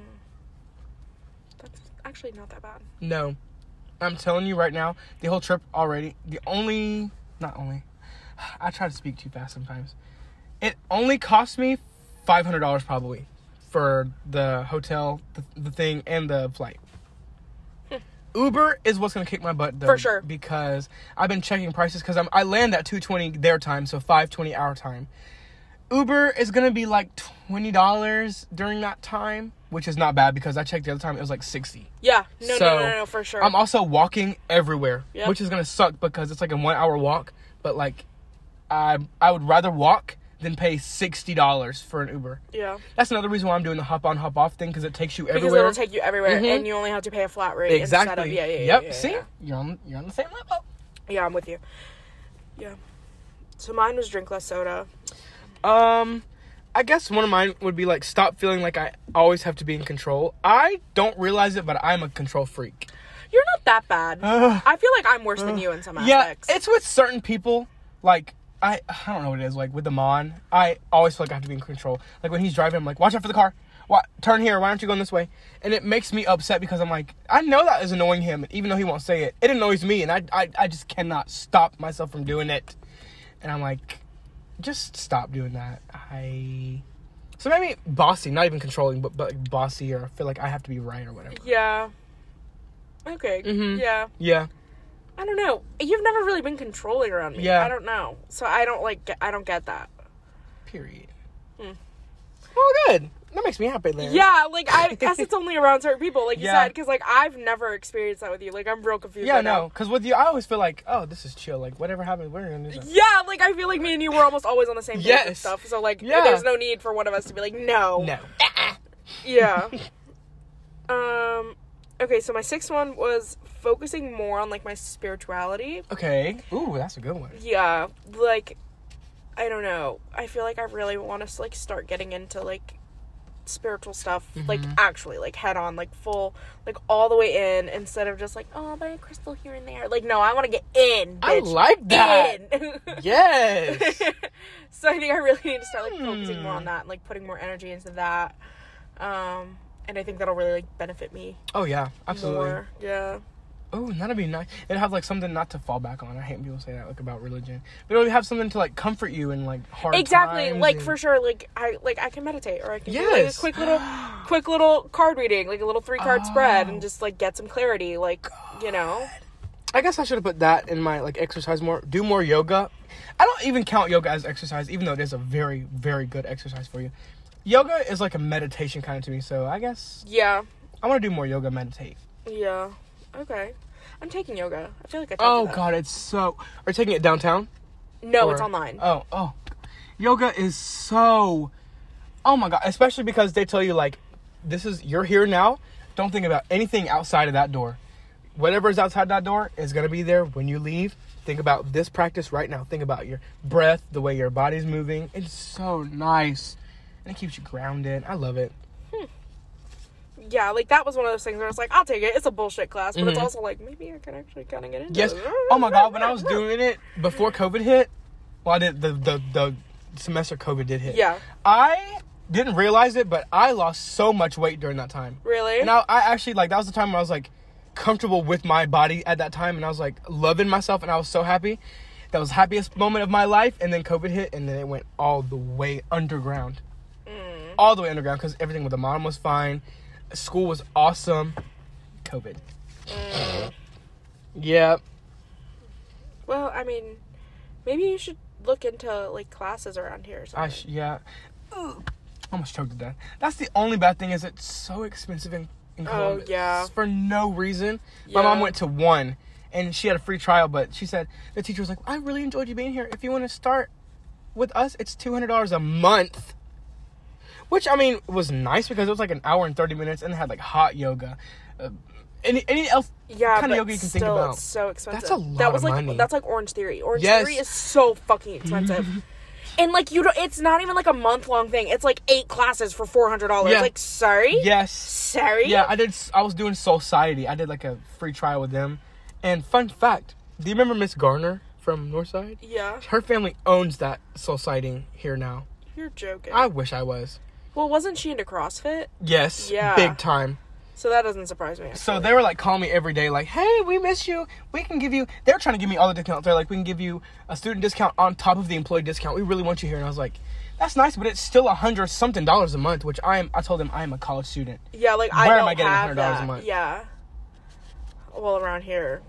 That's actually not that bad. No. I'm telling you right now, the whole trip already, the only, not only, I try to speak too fast sometimes. It only cost me $500 probably for the hotel, the, the thing, and the flight. Hmm. Uber is what's gonna kick my butt though, For sure. because I've been checking prices because I'm I land at 220 their time, so 520 our time. Uber is gonna be like twenty dollars during that time, which is not bad because I checked the other time it was like 60. Yeah. No, So, no, no, no, no, for sure. I'm also walking everywhere, Yep. which is gonna suck because it's like a one hour walk. But like, I I would rather walk than pay sixty dollars for an Uber. yeah. That's another reason why I'm doing the hop on hop off thing because it takes you Because everywhere. it'll take you everywhere, Mhm. and you only have to pay a flat rate. Instead of, exactly. yeah, yeah, yeah. Yep. yeah, See, yeah. you're on you're on the same level. Yeah, I'm with you. Yeah. So mine was drink less soda. Um, I guess one of mine would be like stop feeling like I always have to be in control. I don't realize it, but I'm a control freak. You're not that bad. [sighs] Ugh. I feel like I'm worse than you in some aspects. Yeah, it's with certain people. Like I, I don't know what it is. Like with the Amon, I always feel like I have to be in control. Like when he's driving, I'm like, watch out for the car. What? Turn here. Why aren't you going this way? And it makes me upset because I'm like, I know that is annoying him, even though he won't say it. It annoys me, and I, I, I just cannot stop myself from doing it. And I'm like, just stop doing that. I. So maybe bossy, not even controlling, but but like bossy, or feel like I have to be right or whatever. yeah. Okay. Mhm. Yeah. Yeah. I don't know. You've never really been controlling around me. Yeah. I don't know. So I don't like. Get, I don't get that. Period. Hmm. Well, good. That makes me happy. Yeah, like I guess it's only around certain people, like you Yeah. said, because like I've never experienced that with you. Like I'm real confused. Yeah, right no, because with you, I always feel like, oh, this is chill. Like whatever happens, we're gonna do. That. Yeah, like I feel like me and you were almost always on the same page and Yes. stuff. So like, Yeah. there's no need for one of us to be like, no, No. [laughs] yeah. um. Okay, so my sixth one was focusing more on like my spirituality. Okay. Ooh, that's a good one. Yeah, like I don't know. I feel like I really want to like start getting into like spiritual stuff, like Mm-hmm. actually, like head on, like full, like all the way in, instead of just like oh, buy a crystal here and there. Like no, I want to get in. I like that. In. [laughs] Yes. so I think I really need to start like focusing more Hmm. on that, and, like putting more energy into that. Um, and I think that'll really like benefit me oh yeah, absolutely. more. Yeah. Oh, that'd be nice. It'd have like something not to fall back on. I hate when people say that like about religion, but it would have something to like comfort you in like hard exactly like and- for sure like i like i can meditate or i can do like a quick little [gasps] quick little card reading like a little three card spread Oh. and just like get some clarity like you know I guess I should have put that in my like exercise more. Do more yoga. I don't even count yoga as exercise, even though it is a very very good exercise for you. Yoga is like a meditation kind of to me, so I guess yeah I want to do more yoga, meditate. yeah okay i'm taking yoga i feel like i Oh god, it's so. Are you taking it downtown? no Or- it's online Oh, oh. Yoga is so Oh my god, especially because they tell you like this is you're here now. Don't think about anything outside of that door. Whatever is outside that door is going to be there when you leave. Think about this practice right now. Think about your breath, the way your body's moving. It's so nice. And it keeps you grounded. I love it. Yeah like that was one of those things where i was like i'll take it it's a bullshit class but it's Mhm. also like maybe i can actually kind of get into Yes. it Oh my god, when I was doing it before COVID hit, well I did the the the semester COVID did hit. yeah I didn't realize it, but I lost so much weight during that time. really And I, I actually like that was the time where I was like comfortable with my body at that time, and I was like loving myself, and I was so happy. That was the happiest moment of my life, and then COVID hit, and then it went all the way underground, Mm. all the way underground because everything with the mom was fine, school was awesome. COVID. Mm. Yeah. well i mean maybe you should look into like classes around here or something. I sh- yeah. Ugh. Almost choked to death. That's the only bad thing is it's so expensive in, in Oh, yeah. For no reason. Yeah. My mom went to one and she had a free trial, but she said the teacher was like, I really enjoyed you being here. If you want to start with us, it's two hundred dollars a month. Which I mean was nice because it was like an hour and thirty minutes and it had like hot yoga. Uh, any any else yeah, kind of yoga you can still, think about. It's so expensive. That's a lot That was of like money. that's like Orange Theory. Orange Yes. Theory is so fucking expensive. [laughs] and like you don't it's not even like a month long thing. It's like eight classes for four hundred dollars. Yeah. Like sorry? Yes. Sorry? Yeah, I did. I was doing Society. I did like a free trial with them. And fun fact: Do you remember Miss Garner from Northside? Yeah. Her family owns that Soul Society here now. You're joking. I wish I was. Well, wasn't she into CrossFit? Yes. Yeah. Big time. So that doesn't surprise me. So they were like calling me every day, like, "Hey, we miss you. We can give you." They were trying to give me all the discounts. They're like, "We can give you a student discount on top of the employee discount. We really want you here." And I was like, "That's nice, but it's still a hundred something dollars a month." Which I am. I told them I am a college student. Yeah, like I Where don't am I getting have $100 a that. month? Yeah. Well, around here,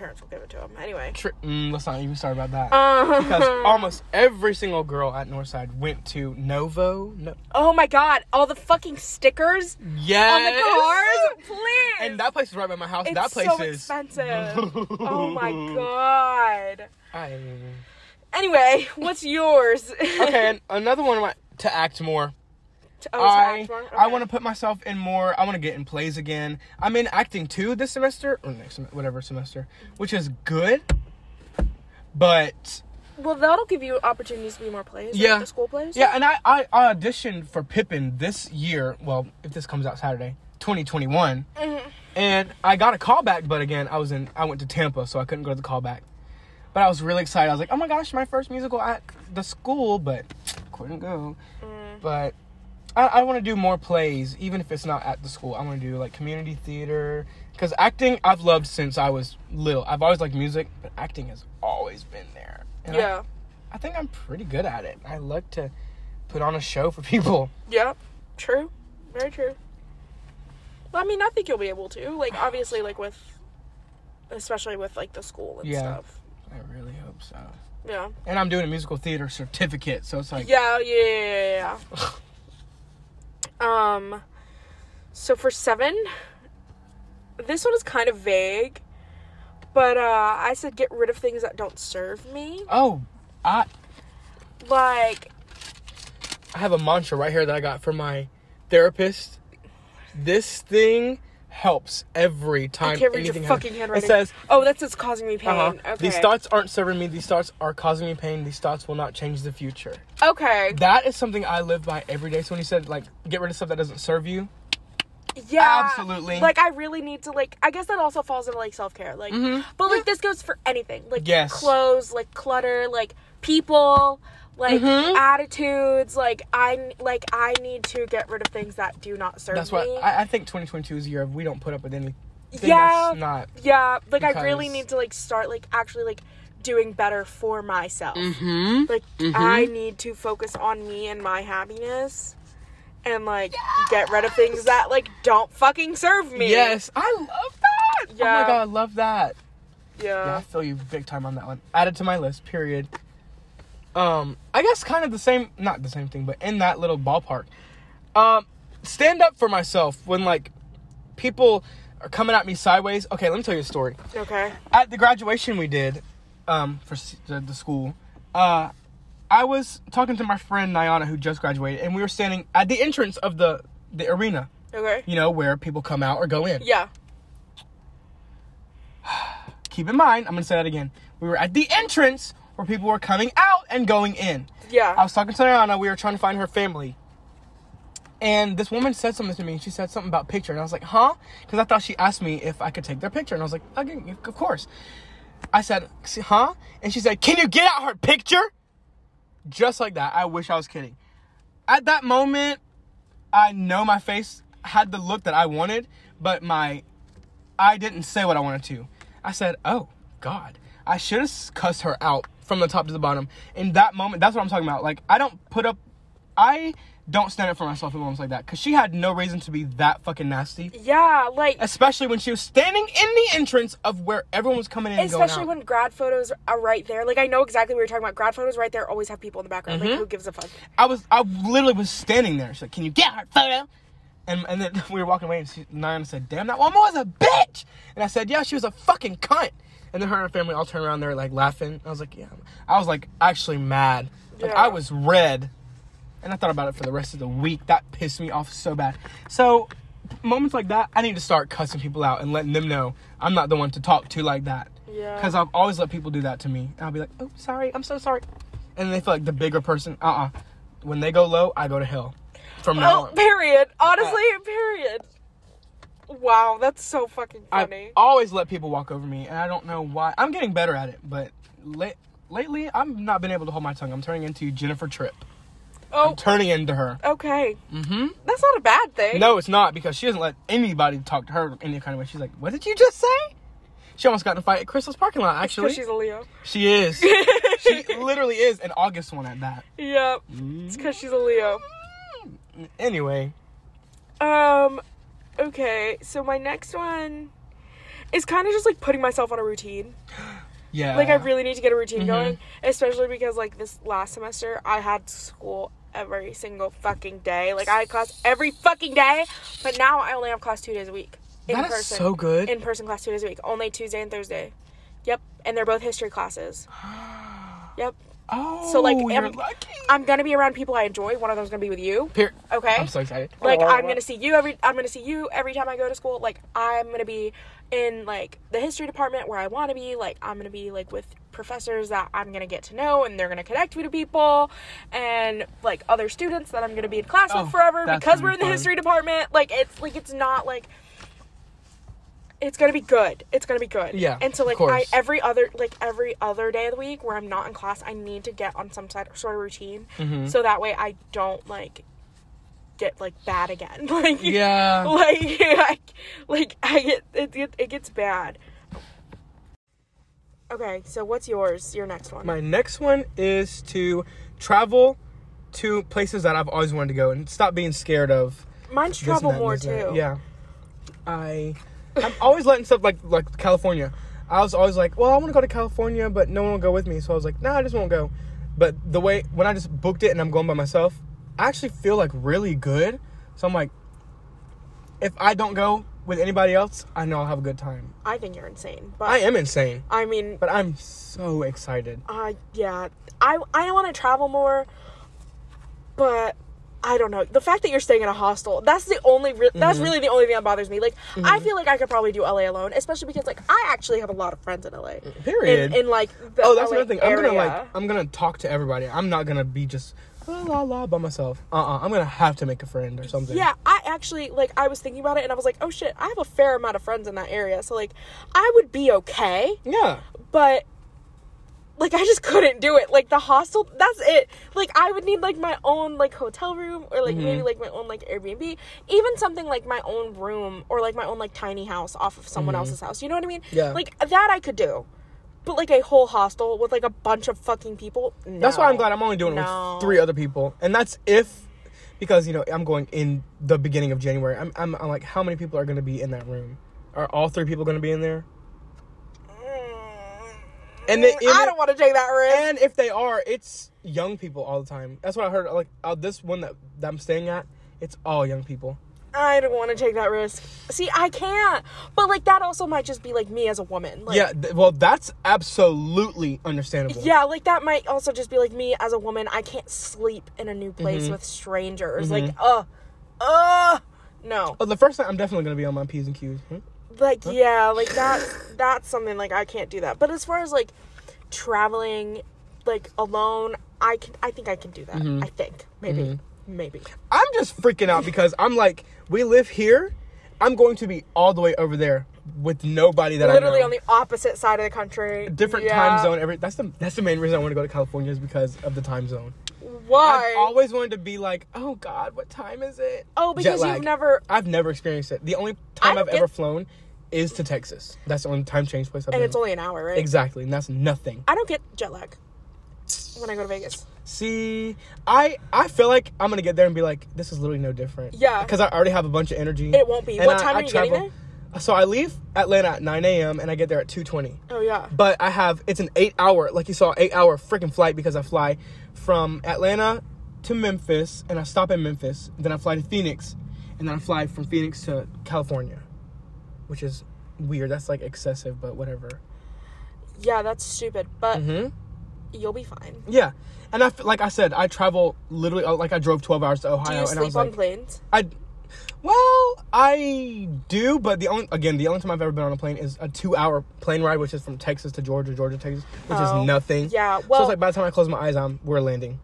parents will give it to them anyway. Tri- mm, let's not even start about that. [laughs] Uh, because almost every single girl at Northside went to Novo. No, oh my god, all the fucking stickers yes. on the cars, [laughs] please. And that place is right by my house. it's that place so is expensive. [laughs] oh my god. I, Anyway, what's yours? okay, another one my, to act more. Oh, I more? I want to put myself in more. I want to get in plays again. I'm in acting two this semester or next sem- whatever semester, which is good. But Well, that'll give you opportunities to be more plays. Yeah. Like the school plays. Yeah, and I, I auditioned for Pippin this year. Well, if this comes out Saturday, 2021. Mm-hmm. And I got a callback, but again, I was in I went to Tampa, so I couldn't go to the callback. But I was really excited. I was like, "Oh my gosh, my first musical at the school," but couldn't go. Mm. But I, I want to do more plays, even if it's not at the school. I want to do like community theater because acting I've loved since I was little. I've always liked music, but acting has always been there. And I- Yeah. I think I'm pretty good at it. I like to put on a show for [laughs] people. Yeah. True. Very true. Well, I mean, I think you'll be able to. Like, obviously, like with, especially with like the school and Yeah. stuff. I really hope so. Yeah. And I'm doing a musical theater certificate, so it's like Yeah. Yeah. Yeah. yeah, yeah. [laughs] um. So for seven, this one is kind of vague, but uh, I said get rid of things that don't serve me. oh, I Like, I have a mantra right here that I got from my therapist. This thing helps every time I can't read your fucking handwriting. It says, oh, that's what's causing me pain. uh-huh, Okay. "These thoughts aren't serving me. These thoughts are causing me pain. These thoughts will not change the future." Okay. That is something I live by every day. So when you said like get rid of stuff that doesn't serve you, Yeah. Absolutely. Like I really need to like I guess that also falls into like self care. Like but like this goes for anything. Like Mm-hmm. Yes. clothes, like clutter, like people, like Mhm. attitudes. Like I like I need to get rid of things that do not serve that's me. why I, I think 2022 is a year of we don't put up with anything Yeah. that's not. yeah, like I really need to like start like actually like doing better for myself. Mm-hmm. Like I need to focus on me and my happiness. And like get rid of things that like don't fucking serve me. Yes, I love that. Oh Yeah. my god, I love that. Yeah, yeah I Yeah. feel you big time on that one. Added to my list. Period. Um, I guess kind of the same, not the same thing, but in that little ballpark. Um, stand up for myself when like people are coming at me sideways. Okay, let me tell you a story. Okay. At the graduation we did, um, for the, the school, uh, I was talking to my friend Nyana who just graduated, and we were standing at the entrance of the the arena. Okay. You know where people come out or go in. Yeah. [sighs] keep in mind, I'm gonna say that again. We were at the entrance where people were coming out and going in. Yeah. I was talking to Diana, we were trying to find her family. And this woman said something to me. She said something about picture, and I was like, "Huh?" Because I thought she asked me if I could take their picture, and I was like, "Okay, of course." I said, "Huh?" And she said, "Can you get out her picture?" Just like that. I wish I was kidding. At that moment, I know my face had the look that I wanted, but my I didn't say what I wanted to. I said, "Oh God, I should have cussed her out from the top to the bottom." In that moment, that's what I'm talking about. Like, I don't put up, I don't stand up for myself in moments like that because she had no reason to be that fucking nasty. Yeah, like Especially when she was standing in the entrance of where everyone was coming in and especially going out. when grad photos are right there. Like I know exactly what you're talking about. Grad photos right there always have people in the background. Mm-hmm. Like who gives a fuck? I was, I literally was standing there. She's like, "Can you get her photo?" And and then [laughs] we were walking away, and she, Nyan said, "Damn, that woman was a bitch." And I said, "Yeah, she was a fucking cunt." And then her and her family all turned around They're like laughing. I was like, "Yeah." I was like actually mad. Like Yeah. I was red, and I thought about it for the rest of the week. That pissed me off so bad. So moments like that, I need to start cussing people out and letting them know I'm not the one to talk to like that. Yeah. Because I've always let people do that to me. And I'll be like, oh, sorry, I'm so sorry. And they feel like the bigger person. Uh uh When they go low, I go to hell. From now Oh, on. period. Honestly, period. Wow, that's so fucking funny. I always let people walk over me, and I don't know why. I'm getting better at it, but la- lately, I've not been able to hold my tongue. I'm turning into Jennifer Tripp. oh, I'm turning into her. okay. Mm-hmm. That's not a bad thing. No, it's not because she doesn't let anybody talk to her in any kind of way. She's like, "What did you just say?" She almost got in a fight at Krystal's parking lot. Actually, because she's a Leo. she is. [laughs] she literally is an August one at that. Yep. It's because she's a Leo. Anyway, Um, okay. So my next one is kind of just like putting myself on a routine. [gasps] yeah. Like I really need to get a routine Mhm. going, especially because like this last semester I had school every single fucking day. Like I had class every fucking day, but now I only have class two days a week in That is person. so good. In person class two days a week, only Tuesday and Thursday. Yep, and they're both history classes. [gasps] Yep. Oh, so, like, oh, you're every- lucky. I'm gonna be around people I enjoy. One of them's gonna be with you. Here, Okay. I'm so excited. like oh, I'm gonna see you every I'm gonna see you every time I go to school. Like I'm gonna be in like the history department where I want to be. Like I'm gonna be like with professors that I'm gonna get to know, and they're gonna connect me to people, and like other students that I'm gonna be in class Oh, with forever because gonna we're be in the history department. Like it's like it's not like it's gonna be good. It's gonna be good. Yeah, And so like I every other like every other day of the week where I'm not in class, I need to get on some sort of routine, Mm-hmm. so that way I don't like get like bad again. [laughs] Like Yeah. [laughs] like I, like I get it, it, it gets bad. Okay, so what's yours? Your next one. My next one is to travel to places that I've always wanted to go and stop being scared of. Mine's travel more this and that. too. Yeah. I I'm always letting stuff like like California. I was always like, well, I want to go to California, but no one will go with me. So I was like, nah, I just won't go. But the way when I just booked it and I'm going by myself, I actually feel like really good. So I'm like, if I don't go with anybody else, I know I'll have a good time. I think you're insane, but I am insane, I mean, but I'm so excited. uh, yeah, I I want to travel more, but I don't know. The fact that you're staying in a hostel, that's the only re- that's Mm-hmm. really the only thing that bothers me. Like I feel like I could probably do LA alone, especially because like I actually have a lot of friends in LA. Period. In, in like the oh, that's LA another thing. I'm gonna like I'm gonna talk to everybody. I'm not gonna be just la la la by myself. Uh uh-uh. uh. i gonna have to make a friend or something. Yeah, I actually like I was thinking about it and I was like, "Oh shit, I have a fair amount of friends in that area." So like I would be okay, Yeah. but like I just [laughs] couldn't do it. Like the hostel, that's it. Like I would need like my own like hotel room or like Mm-hmm. maybe like my own like Airbnb, even something like my own room or like my own like tiny house off of someone else's house. You know what I mean? Mm-hmm. Yeah. Like that I could do. But like a whole hostel with like a bunch of fucking people, no. That's why I'm glad I'm only doing it with three other people, and that's if because you know I'm going in the beginning of January. I'm I'm, I'm like, how many people are gonna be in that room? Are all three people gonna be in there? And then- I don't want to take that risk. And if they are, it's young people all the time. That's what I heard. Like uh, this one that, that I'm staying at, it's all young people. I don't want to take that risk. See, I can't. But like that also might just be like me as a woman. Like, yeah, th- well, that's absolutely understandable. Yeah, like that might also just be like me as a woman. I can't sleep in a new place Mm-hmm. with strangers. Like, uh, uh, no. Oh, the first time I'm definitely gonna be on my p's and q's. Hmm? Like, yeah, like that's that's something like I can't do that. But as far as like traveling, like alone, I can. I think I can do that. Mm-hmm. I think maybe, maybe. I'm just freaking out because I'm like, we live here. I'm going to be all the way over there with nobody that Literally I know. on the opposite side of the country. different Yeah. time zone. Every that's the that's the main reason I want to go to California is because of the time zone. Why? I've always wanted to be like, oh God, what time is it? oh, because you've never. I've never experienced it. The only time I've get- ever flown is to Texas. That's the only time change place I've And been. it's only an hour, right? exactly, and that's nothing. I don't get jet lag when I go to Vegas. See, I I feel like I'm gonna get there and be like, this is literally no different. Yeah. because I already have a bunch of energy. It won't be. And What I- time I are you getting travel- So I leave Atlanta at 9 a.m. and I get there at 2:20. Oh yeah. But I have it's an eight hour, like you saw, eight hour freaking flight because I fly from Atlanta to Memphis and I stop in Memphis. Then I fly to Phoenix, and then I fly from Phoenix to California, which is weird. That's like excessive, but whatever. Yeah, that's stupid, but hmm you'll be fine. Yeah, and I f- like I said, I travel literally uh, like I drove 12 hours to Do Ohio, you and I was on like, planes? I. Well, I do, but the only again the only time I've ever been on a plane is a two-hour plane ride, which is from Texas to Georgia, Georgia, Texas, which Oh, is nothing. yeah, so well- it's like by the time I close my eyes, I'm we're landing.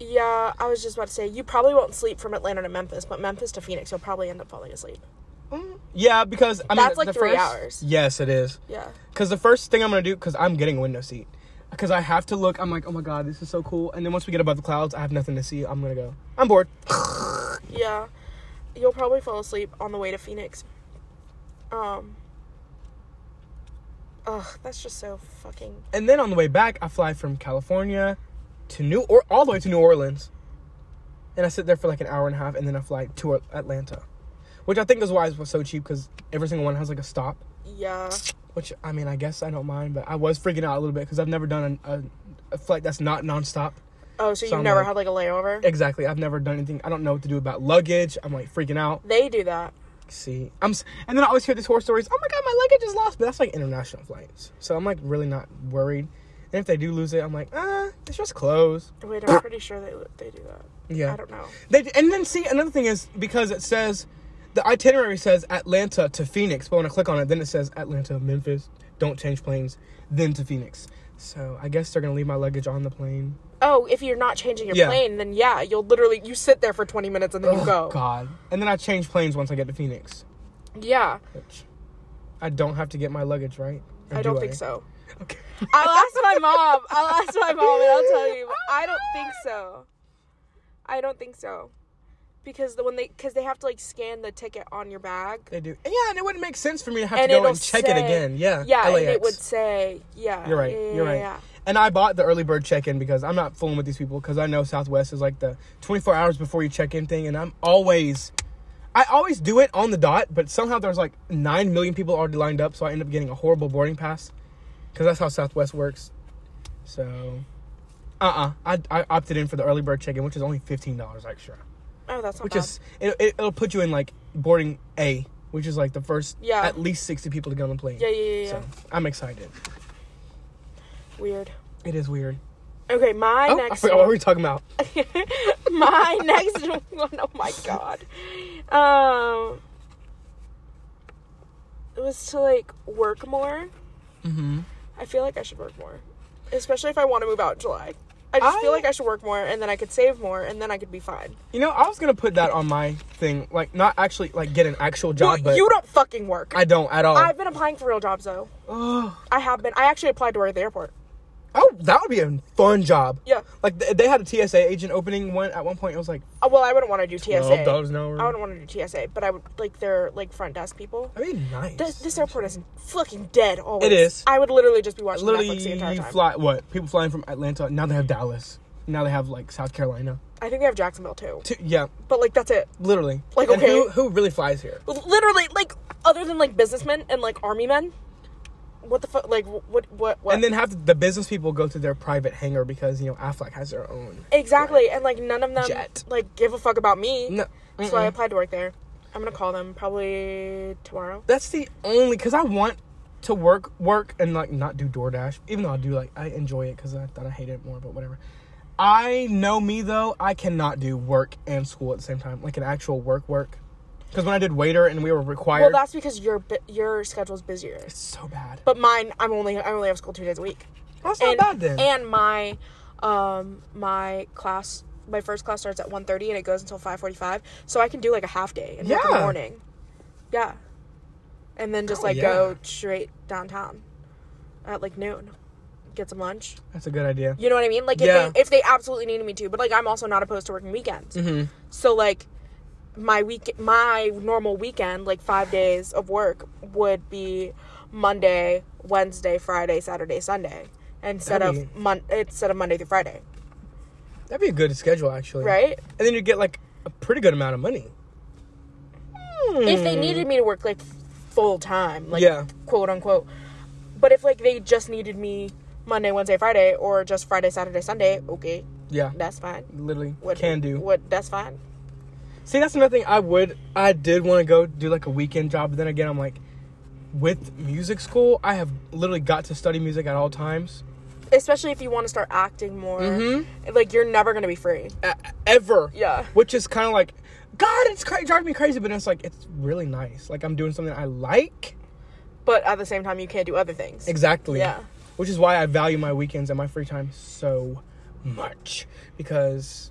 Yeah, I was just about to say you probably won't sleep from Atlanta to Memphis, but Memphis to Phoenix, you'll probably end up falling asleep. Yeah, because I mean That's like the three first- hours. Yes, it is. Yeah. Because the first thing I'm gonna do, because I'm getting a window seat, because I have to look. I'm like, oh my god, this is so cool. And then once we get above the clouds, I have nothing to see. I'm gonna go. I'm bored. [laughs] Yeah. You'll probably fall asleep on the way to Phoenix. Um Ugh, that's just so fucking And then on the way back, I fly from California to New or all the way to New Orleans, and I sit there for like an hour and a half, and then I fly to Atlanta, which I think is why it was so cheap because every single one has like a stop. yeah. Which I mean, I guess I don't mind, but I was freaking out a little bit because I've never done a, a, a flight that's not nonstop. Oh, so, So you've I'm never like- had like a layover? Exactly, I've never done anything. I don't know what to do about luggage. I'm like freaking out. They do that. See, I'm, and then I always hear these horror stories. Oh my god, my luggage is lost, but that's like international flights, so I'm like really not worried. And if they do lose it, I'm like, ah, it's just clothes. Wait, I'm pretty sure they they do that. Yeah. I don't know. They and then see another thing is because it says the itinerary says Atlanta to Phoenix, but when I click on it, then it says Atlanta, Memphis. Don't change planes, then to Phoenix. So I guess they're gonna leave my luggage on the plane. Oh, if you're not changing your Yeah. plane, then yeah, you'll literally you sit there for 20 minutes and then you Oh go. God. And then I change planes once I get to Phoenix, Yeah, which I don't have to get my luggage right. I do don't think so. [laughs] Okay. I'll ask my mom. I'll ask my mom and I'll tell you. I don't think so. I don't think so. Because the when they because they have to like scan the ticket on your bag. They do. Yeah, and it wouldn't make sense for me to have And to go and check it again. Yeah. Yeah, and it would say yeah. You're right. yeah, You're right. yeah. And I bought the early bird check-in because I'm not fooling with these people because I know Southwest is like the 24 hours before you check in thing, and I'm always, I always do it on the dot, but somehow there's like nine million people already lined up, so I end up getting a horrible boarding pass because that's how Southwest works. So, uh-uh, I, I opted in for the early bird check-in, which is only fifteen dollars extra, Oh, that's not which bad. is it, it, it'll put you in like boarding A, which is like the first Yeah. at least 60 people to get on the plane. yeah, yeah, yeah, yeah. So I'm excited. Weird. It is weird. Okay, my Oh, I next forgot [laughs] what one. we talking about. [laughs] my [laughs] next one. Oh my god. Um, it was to like work more. Mm-hmm. I feel like I should work more, especially if I want to move out in July. I just I- feel like I should work more, and then I could save more, and then I could be fine. You know, I was gonna put that on my thing, like not actually like get an actual job, Well, but you don't fucking work. I don't at all. I've been applying for real jobs though. oh, I have been. I actually applied to work at the airport. Oh, that would be a fun job. Yeah. Like th- they had a TSA agent opening one at one point. It was like Uh, well, I wouldn't want to do twelve TSA. dollars an hour. I wouldn't want to do TSA, but I would like their like front desk people. That'd be nice. This, this airport is fucking dead. Always. It is. I would literally just be watching literally Netflix the entire you time. fly what people flying from Atlanta. Now they have Dallas. Now they have like South Carolina. I think they have Jacksonville too, T- yeah, but like that's it. literally. Like, And okay. who who really flies here? Literally, like other than like businessmen and like army men. What the fuck? Like what? What? What? And then have the business people go to their private hangar because you know Aflac has their own. exactly, and like none of them Jet. like give a fuck about me. No, So I applied to work there. I'm gonna call them probably tomorrow. that's the only because I want to work work and like not do DoorDash. Even though I do like I enjoy it because I thought I hated it more, but whatever. I know me though. I cannot do work and school at the same time, like an actual work work. Because when I did waiter and we were required, Well, that's because your bu- your schedule's busier. it's so bad. But mine, I'm only I only have school two days a week. That's not and, bad then. And my um my class my first class starts at 1.30 and it goes until 5.45 so i can do like a half day in the morning yeah and then just Oh, like yeah. go straight downtown at like noon get some lunch that's a good idea. you know what i mean like if, Yeah. they, if they absolutely needed me to but like i'm also not opposed to working weekends Mm-hmm. so like my week my normal weekend like five days of work would be monday wednesday friday saturday sunday instead That'd of mon- instead of monday through friday That'd be a good schedule actually. right And then you get like a pretty good amount of money. if they needed me to work like full time like Yeah. quote unquote but if like they just needed me monday wednesday friday or just friday saturday sunday okay Yeah. that's fine Literally what can do. what that's fine See, that's another thing I would, I did want to go do like a weekend job, but then again, I'm like, with music school, I have literally got to study music at all times. especially if you want to start acting more Mhm. like you're never gonna be free A- ever. yeah Which is kind of like, God, it's cra- driving me crazy, but it's like, it's really nice. Like, I'm doing something I like. but at the same time you can't do other things Exactly. yeah Which is why I value my weekends and my free time so much. Because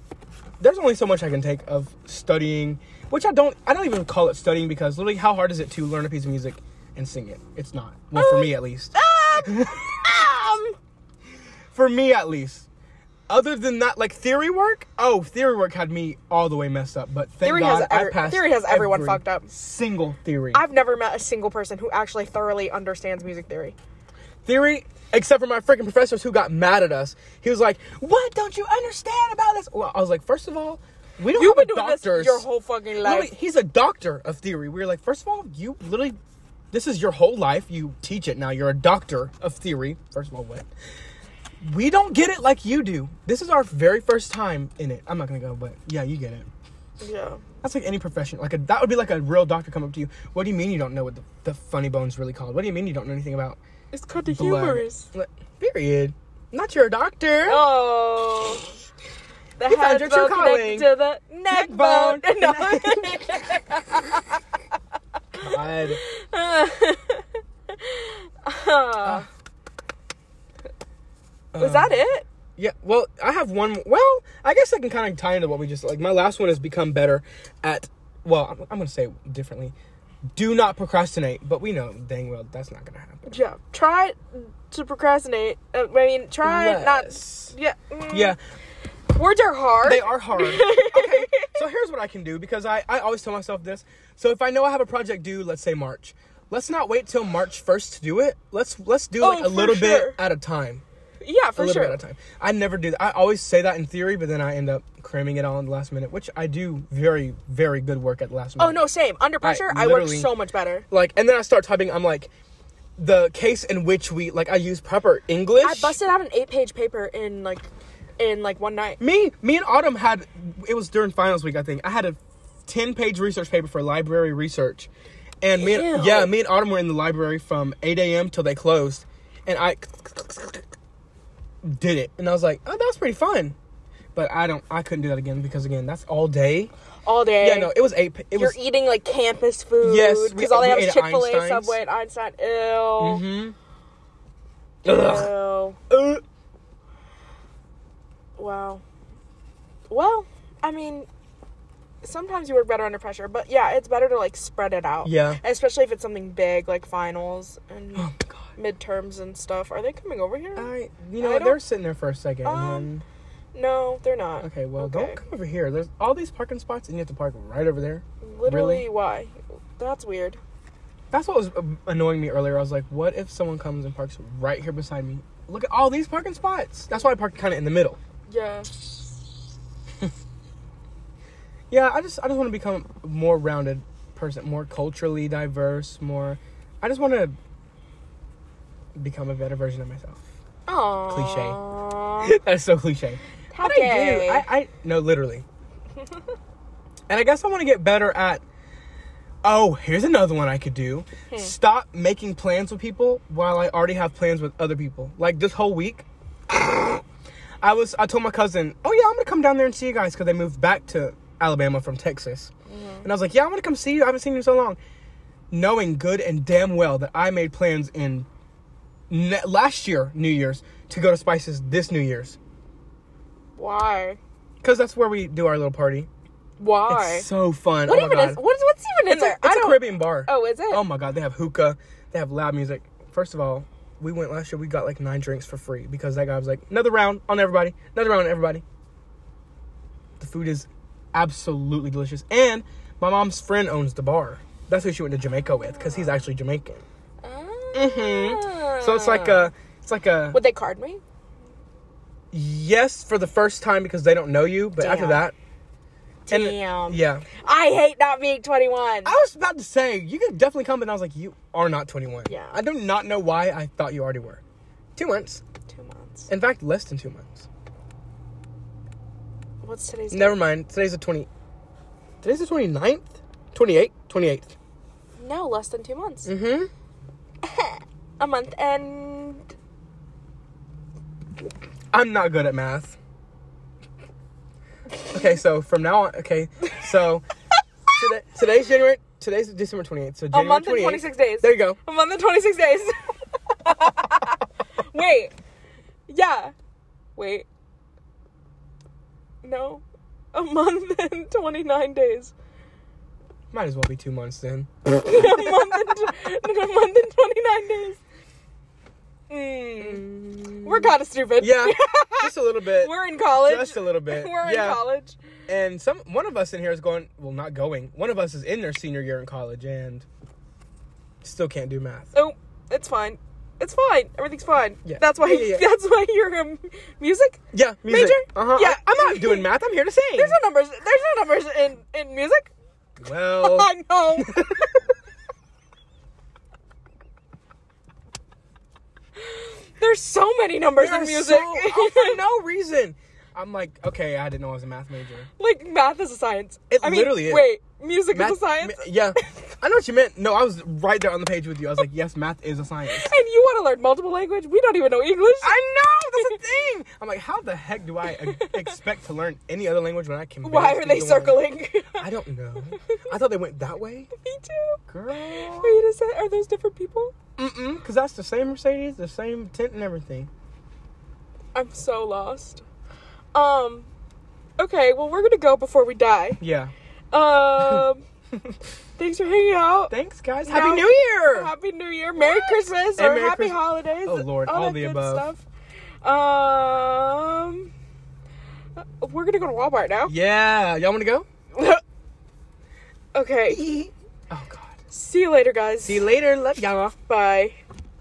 there's only so much I can take of studying, which I don't, I don't even call it studying because literally, how hard is it to learn a piece of music and sing it? It's not. Well, for me at least. um, um, [laughs] For me, at least. Other than that, like theory work, oh, theory work had me all the way messed up. But thank Theory God has I passed. theory has everyone every fucked up. Single theory. i've never met a single person who actually thoroughly understands music theory theory, except for my freaking professors who got mad at us. He was like, "What don't you understand about this?" Well, I was like, first of all, we don't you've have been doing doctors. this your whole fucking Literally, life he's a doctor of theory. We were like, first of all, you literally, this is your whole life. You teach it now. You're a doctor of theory. First of all, what? We don't get it like you do. This is our very first time in it. I'm not gonna go, but yeah, you get it. yeah That's like any profession. Like a, that would be like a real doctor come up to you. What do you mean you don't know what the, the funny bone's really called? What do you mean you don't know anything about it's called the blood? humerus Like, Period. Not your doctor. Oh. The You head your bone true connected to the neck, bone. bone. [laughs] No. God. Ah. [laughs] Was Uh, that it? Yeah, well, I have one. Well, I guess I can kind of tie into what we just like. My last one has become better at. Well, I'm, I'm going to say differently. Do not procrastinate, but we know dang well that's not to happen. Yeah. Try to procrastinate. Uh, I mean, try not. Yeah. mm, Yeah, Words are hard. they are hard. [laughs] okay, so here's what I can do because I, I always tell myself this. So if I know I have a project due, let's say March, let's not wait till March 1st to do it. Let's let's do Oh, like a little sure. bit at a time. Yeah, for a little sure. bit at a time. I never do that. I always say that in theory, but then I end up cramming it all in the last minute, which I do very, very good work at the last oh, minute. Oh no, same. Under pressure, I, work so much better. Like, and then I start typing. I'm like, the case in which we like I use proper English. I busted out an eight-page paper in like, in like one night. Me, me and Autumn had. It was during finals week, I think. I had a ten page research paper for library research, and me, and, yeah, me and Autumn were in the library from eight a.m. till they closed, and I did it, and I was like, oh, that was pretty fun. But I don't. I couldn't do that again because again, that's all day. all day. Yeah, no, it was eight. It You're was. eating like campus food. Yes, because all they have is Chick Fil A. Subway, and Einstein. Ew. Mhm. Ugh. Ew. Wow. Well, I mean, sometimes you work better under pressure, but yeah, it's better to like spread it out. Yeah. Especially if it's something big like finals and Oh my god. Midterms and stuff. Are they coming over here? I, you know, I they're sitting there for a second. Um, and no, they're not. okay, well, okay. don't come over here. There's all these parking spots, and you have to park right over there. Literally, really? why? That's weird. That's what was uh, annoying me earlier. I was like, what if someone comes and parks right here beside me? Look at all these parking spots. That's why I parked kind of in the middle. Yeah. [laughs] Yeah, I just I just want to become a more rounded person, more culturally diverse, more. I just want to become a better version of myself. Oh. Cliche. [laughs] That's so cliche. How But I do. I, I no, literally. [laughs] and I guess I want to get better at. Oh, here's another one I could do. Hmm. Stop making plans with people while I already have plans with other people. Like this whole week, [laughs] I was. I told my cousin, "Oh yeah, I'm gonna come down there and see you guys because they moved back to Alabama from Texas." Mm-hmm. And I was like, "Yeah, I'm gonna come see you. I haven't seen you in so long." Knowing good and damn well that I made plans in last year New Year's to go to Spices this New Year's. Why? Because that's where we do our little party. Why? It's so fun. what oh even is? What's what's even in It's, a, there? it's I a. Caribbean bar. Oh, is it? Oh my god, they have hookah, they have loud music. First of all, we went last year, we got like nine drinks for free because that guy was like, another round on everybody, another round on everybody. The food is absolutely delicious. And my mom's friend owns the bar. That's who she went to Jamaica with because he's actually Jamaican. Mm-hmm. So it's like a, it's like a, Would they card me? yes for the first time because they don't know you, but after that, and- Damn. yeah. I hate not being 21. I was about to say you could definitely come, but I was like, you are not 21. Yeah. I do not know why I thought you already were. Two months. Two months. In fact, less than two months. What's today's? Never mind. Today's the 20. Today's the 29th? 28th? 28th. No, less than two months. Mm-hmm. [coughs] A month and I'm not good at math. Okay, so from now on, okay, so today, today's January, today's December 28th. So a January month and 26 days. There you go. A month and 26 days. [laughs] Wait. Yeah. Wait. No. A month and 29 days. Might as well be two months then. a month and, a month and 29 days. Mm. We're kind of stupid. Yeah, [laughs] just a little bit. We're in college. Just a little bit. [laughs] We're yeah. in college. and some one of us in here is going well not going one of us is in their senior year in college and still can't do math Oh, it's fine. It's fine. Everything's fine. Yeah. That's why. Yeah, yeah, yeah. [laughs] That's why you're um, music. yeah music. Major? uh-huh Yeah. I, am not doing math i'm here to sing There's no numbers. There's no numbers in in music. Well [laughs] I know. [laughs] There's so many numbers in music. so- oh, for no reason i'm like okay i didn't know i was a math major like math is a science. It I mean, literally is. Wait, music math is a science. ma- yeah [laughs] i know what you meant no i was right there on the page with you i was like yes math is a science [laughs] and you want to learn multiple language? We don't even know English. I know [laughs] that's the thing. I'm like, how the heck do I expect to learn any other language when I can? Why are they the one? circling? I don't know. I thought they went that way, Me too. girl. Wait a sec. Are those different people? Mm-mm, because that's the same Mercedes, the same tint and everything. I'm so lost. Um. Okay, well we're gonna go before we die. Yeah. Um. [laughs] thanks for hanging out. Thanks, guys. Now- Happy New Year. Happy New Year, Merry Christmas, And or Merry Happy Christmas. Holidays. Oh, Lord, all that the good above. Stuff. Um. We're gonna go to Walmart now. Yeah. Y'all want to go? [laughs] okay. [laughs] Oh God. See you later, guys. See you later. Love y'all. Bye.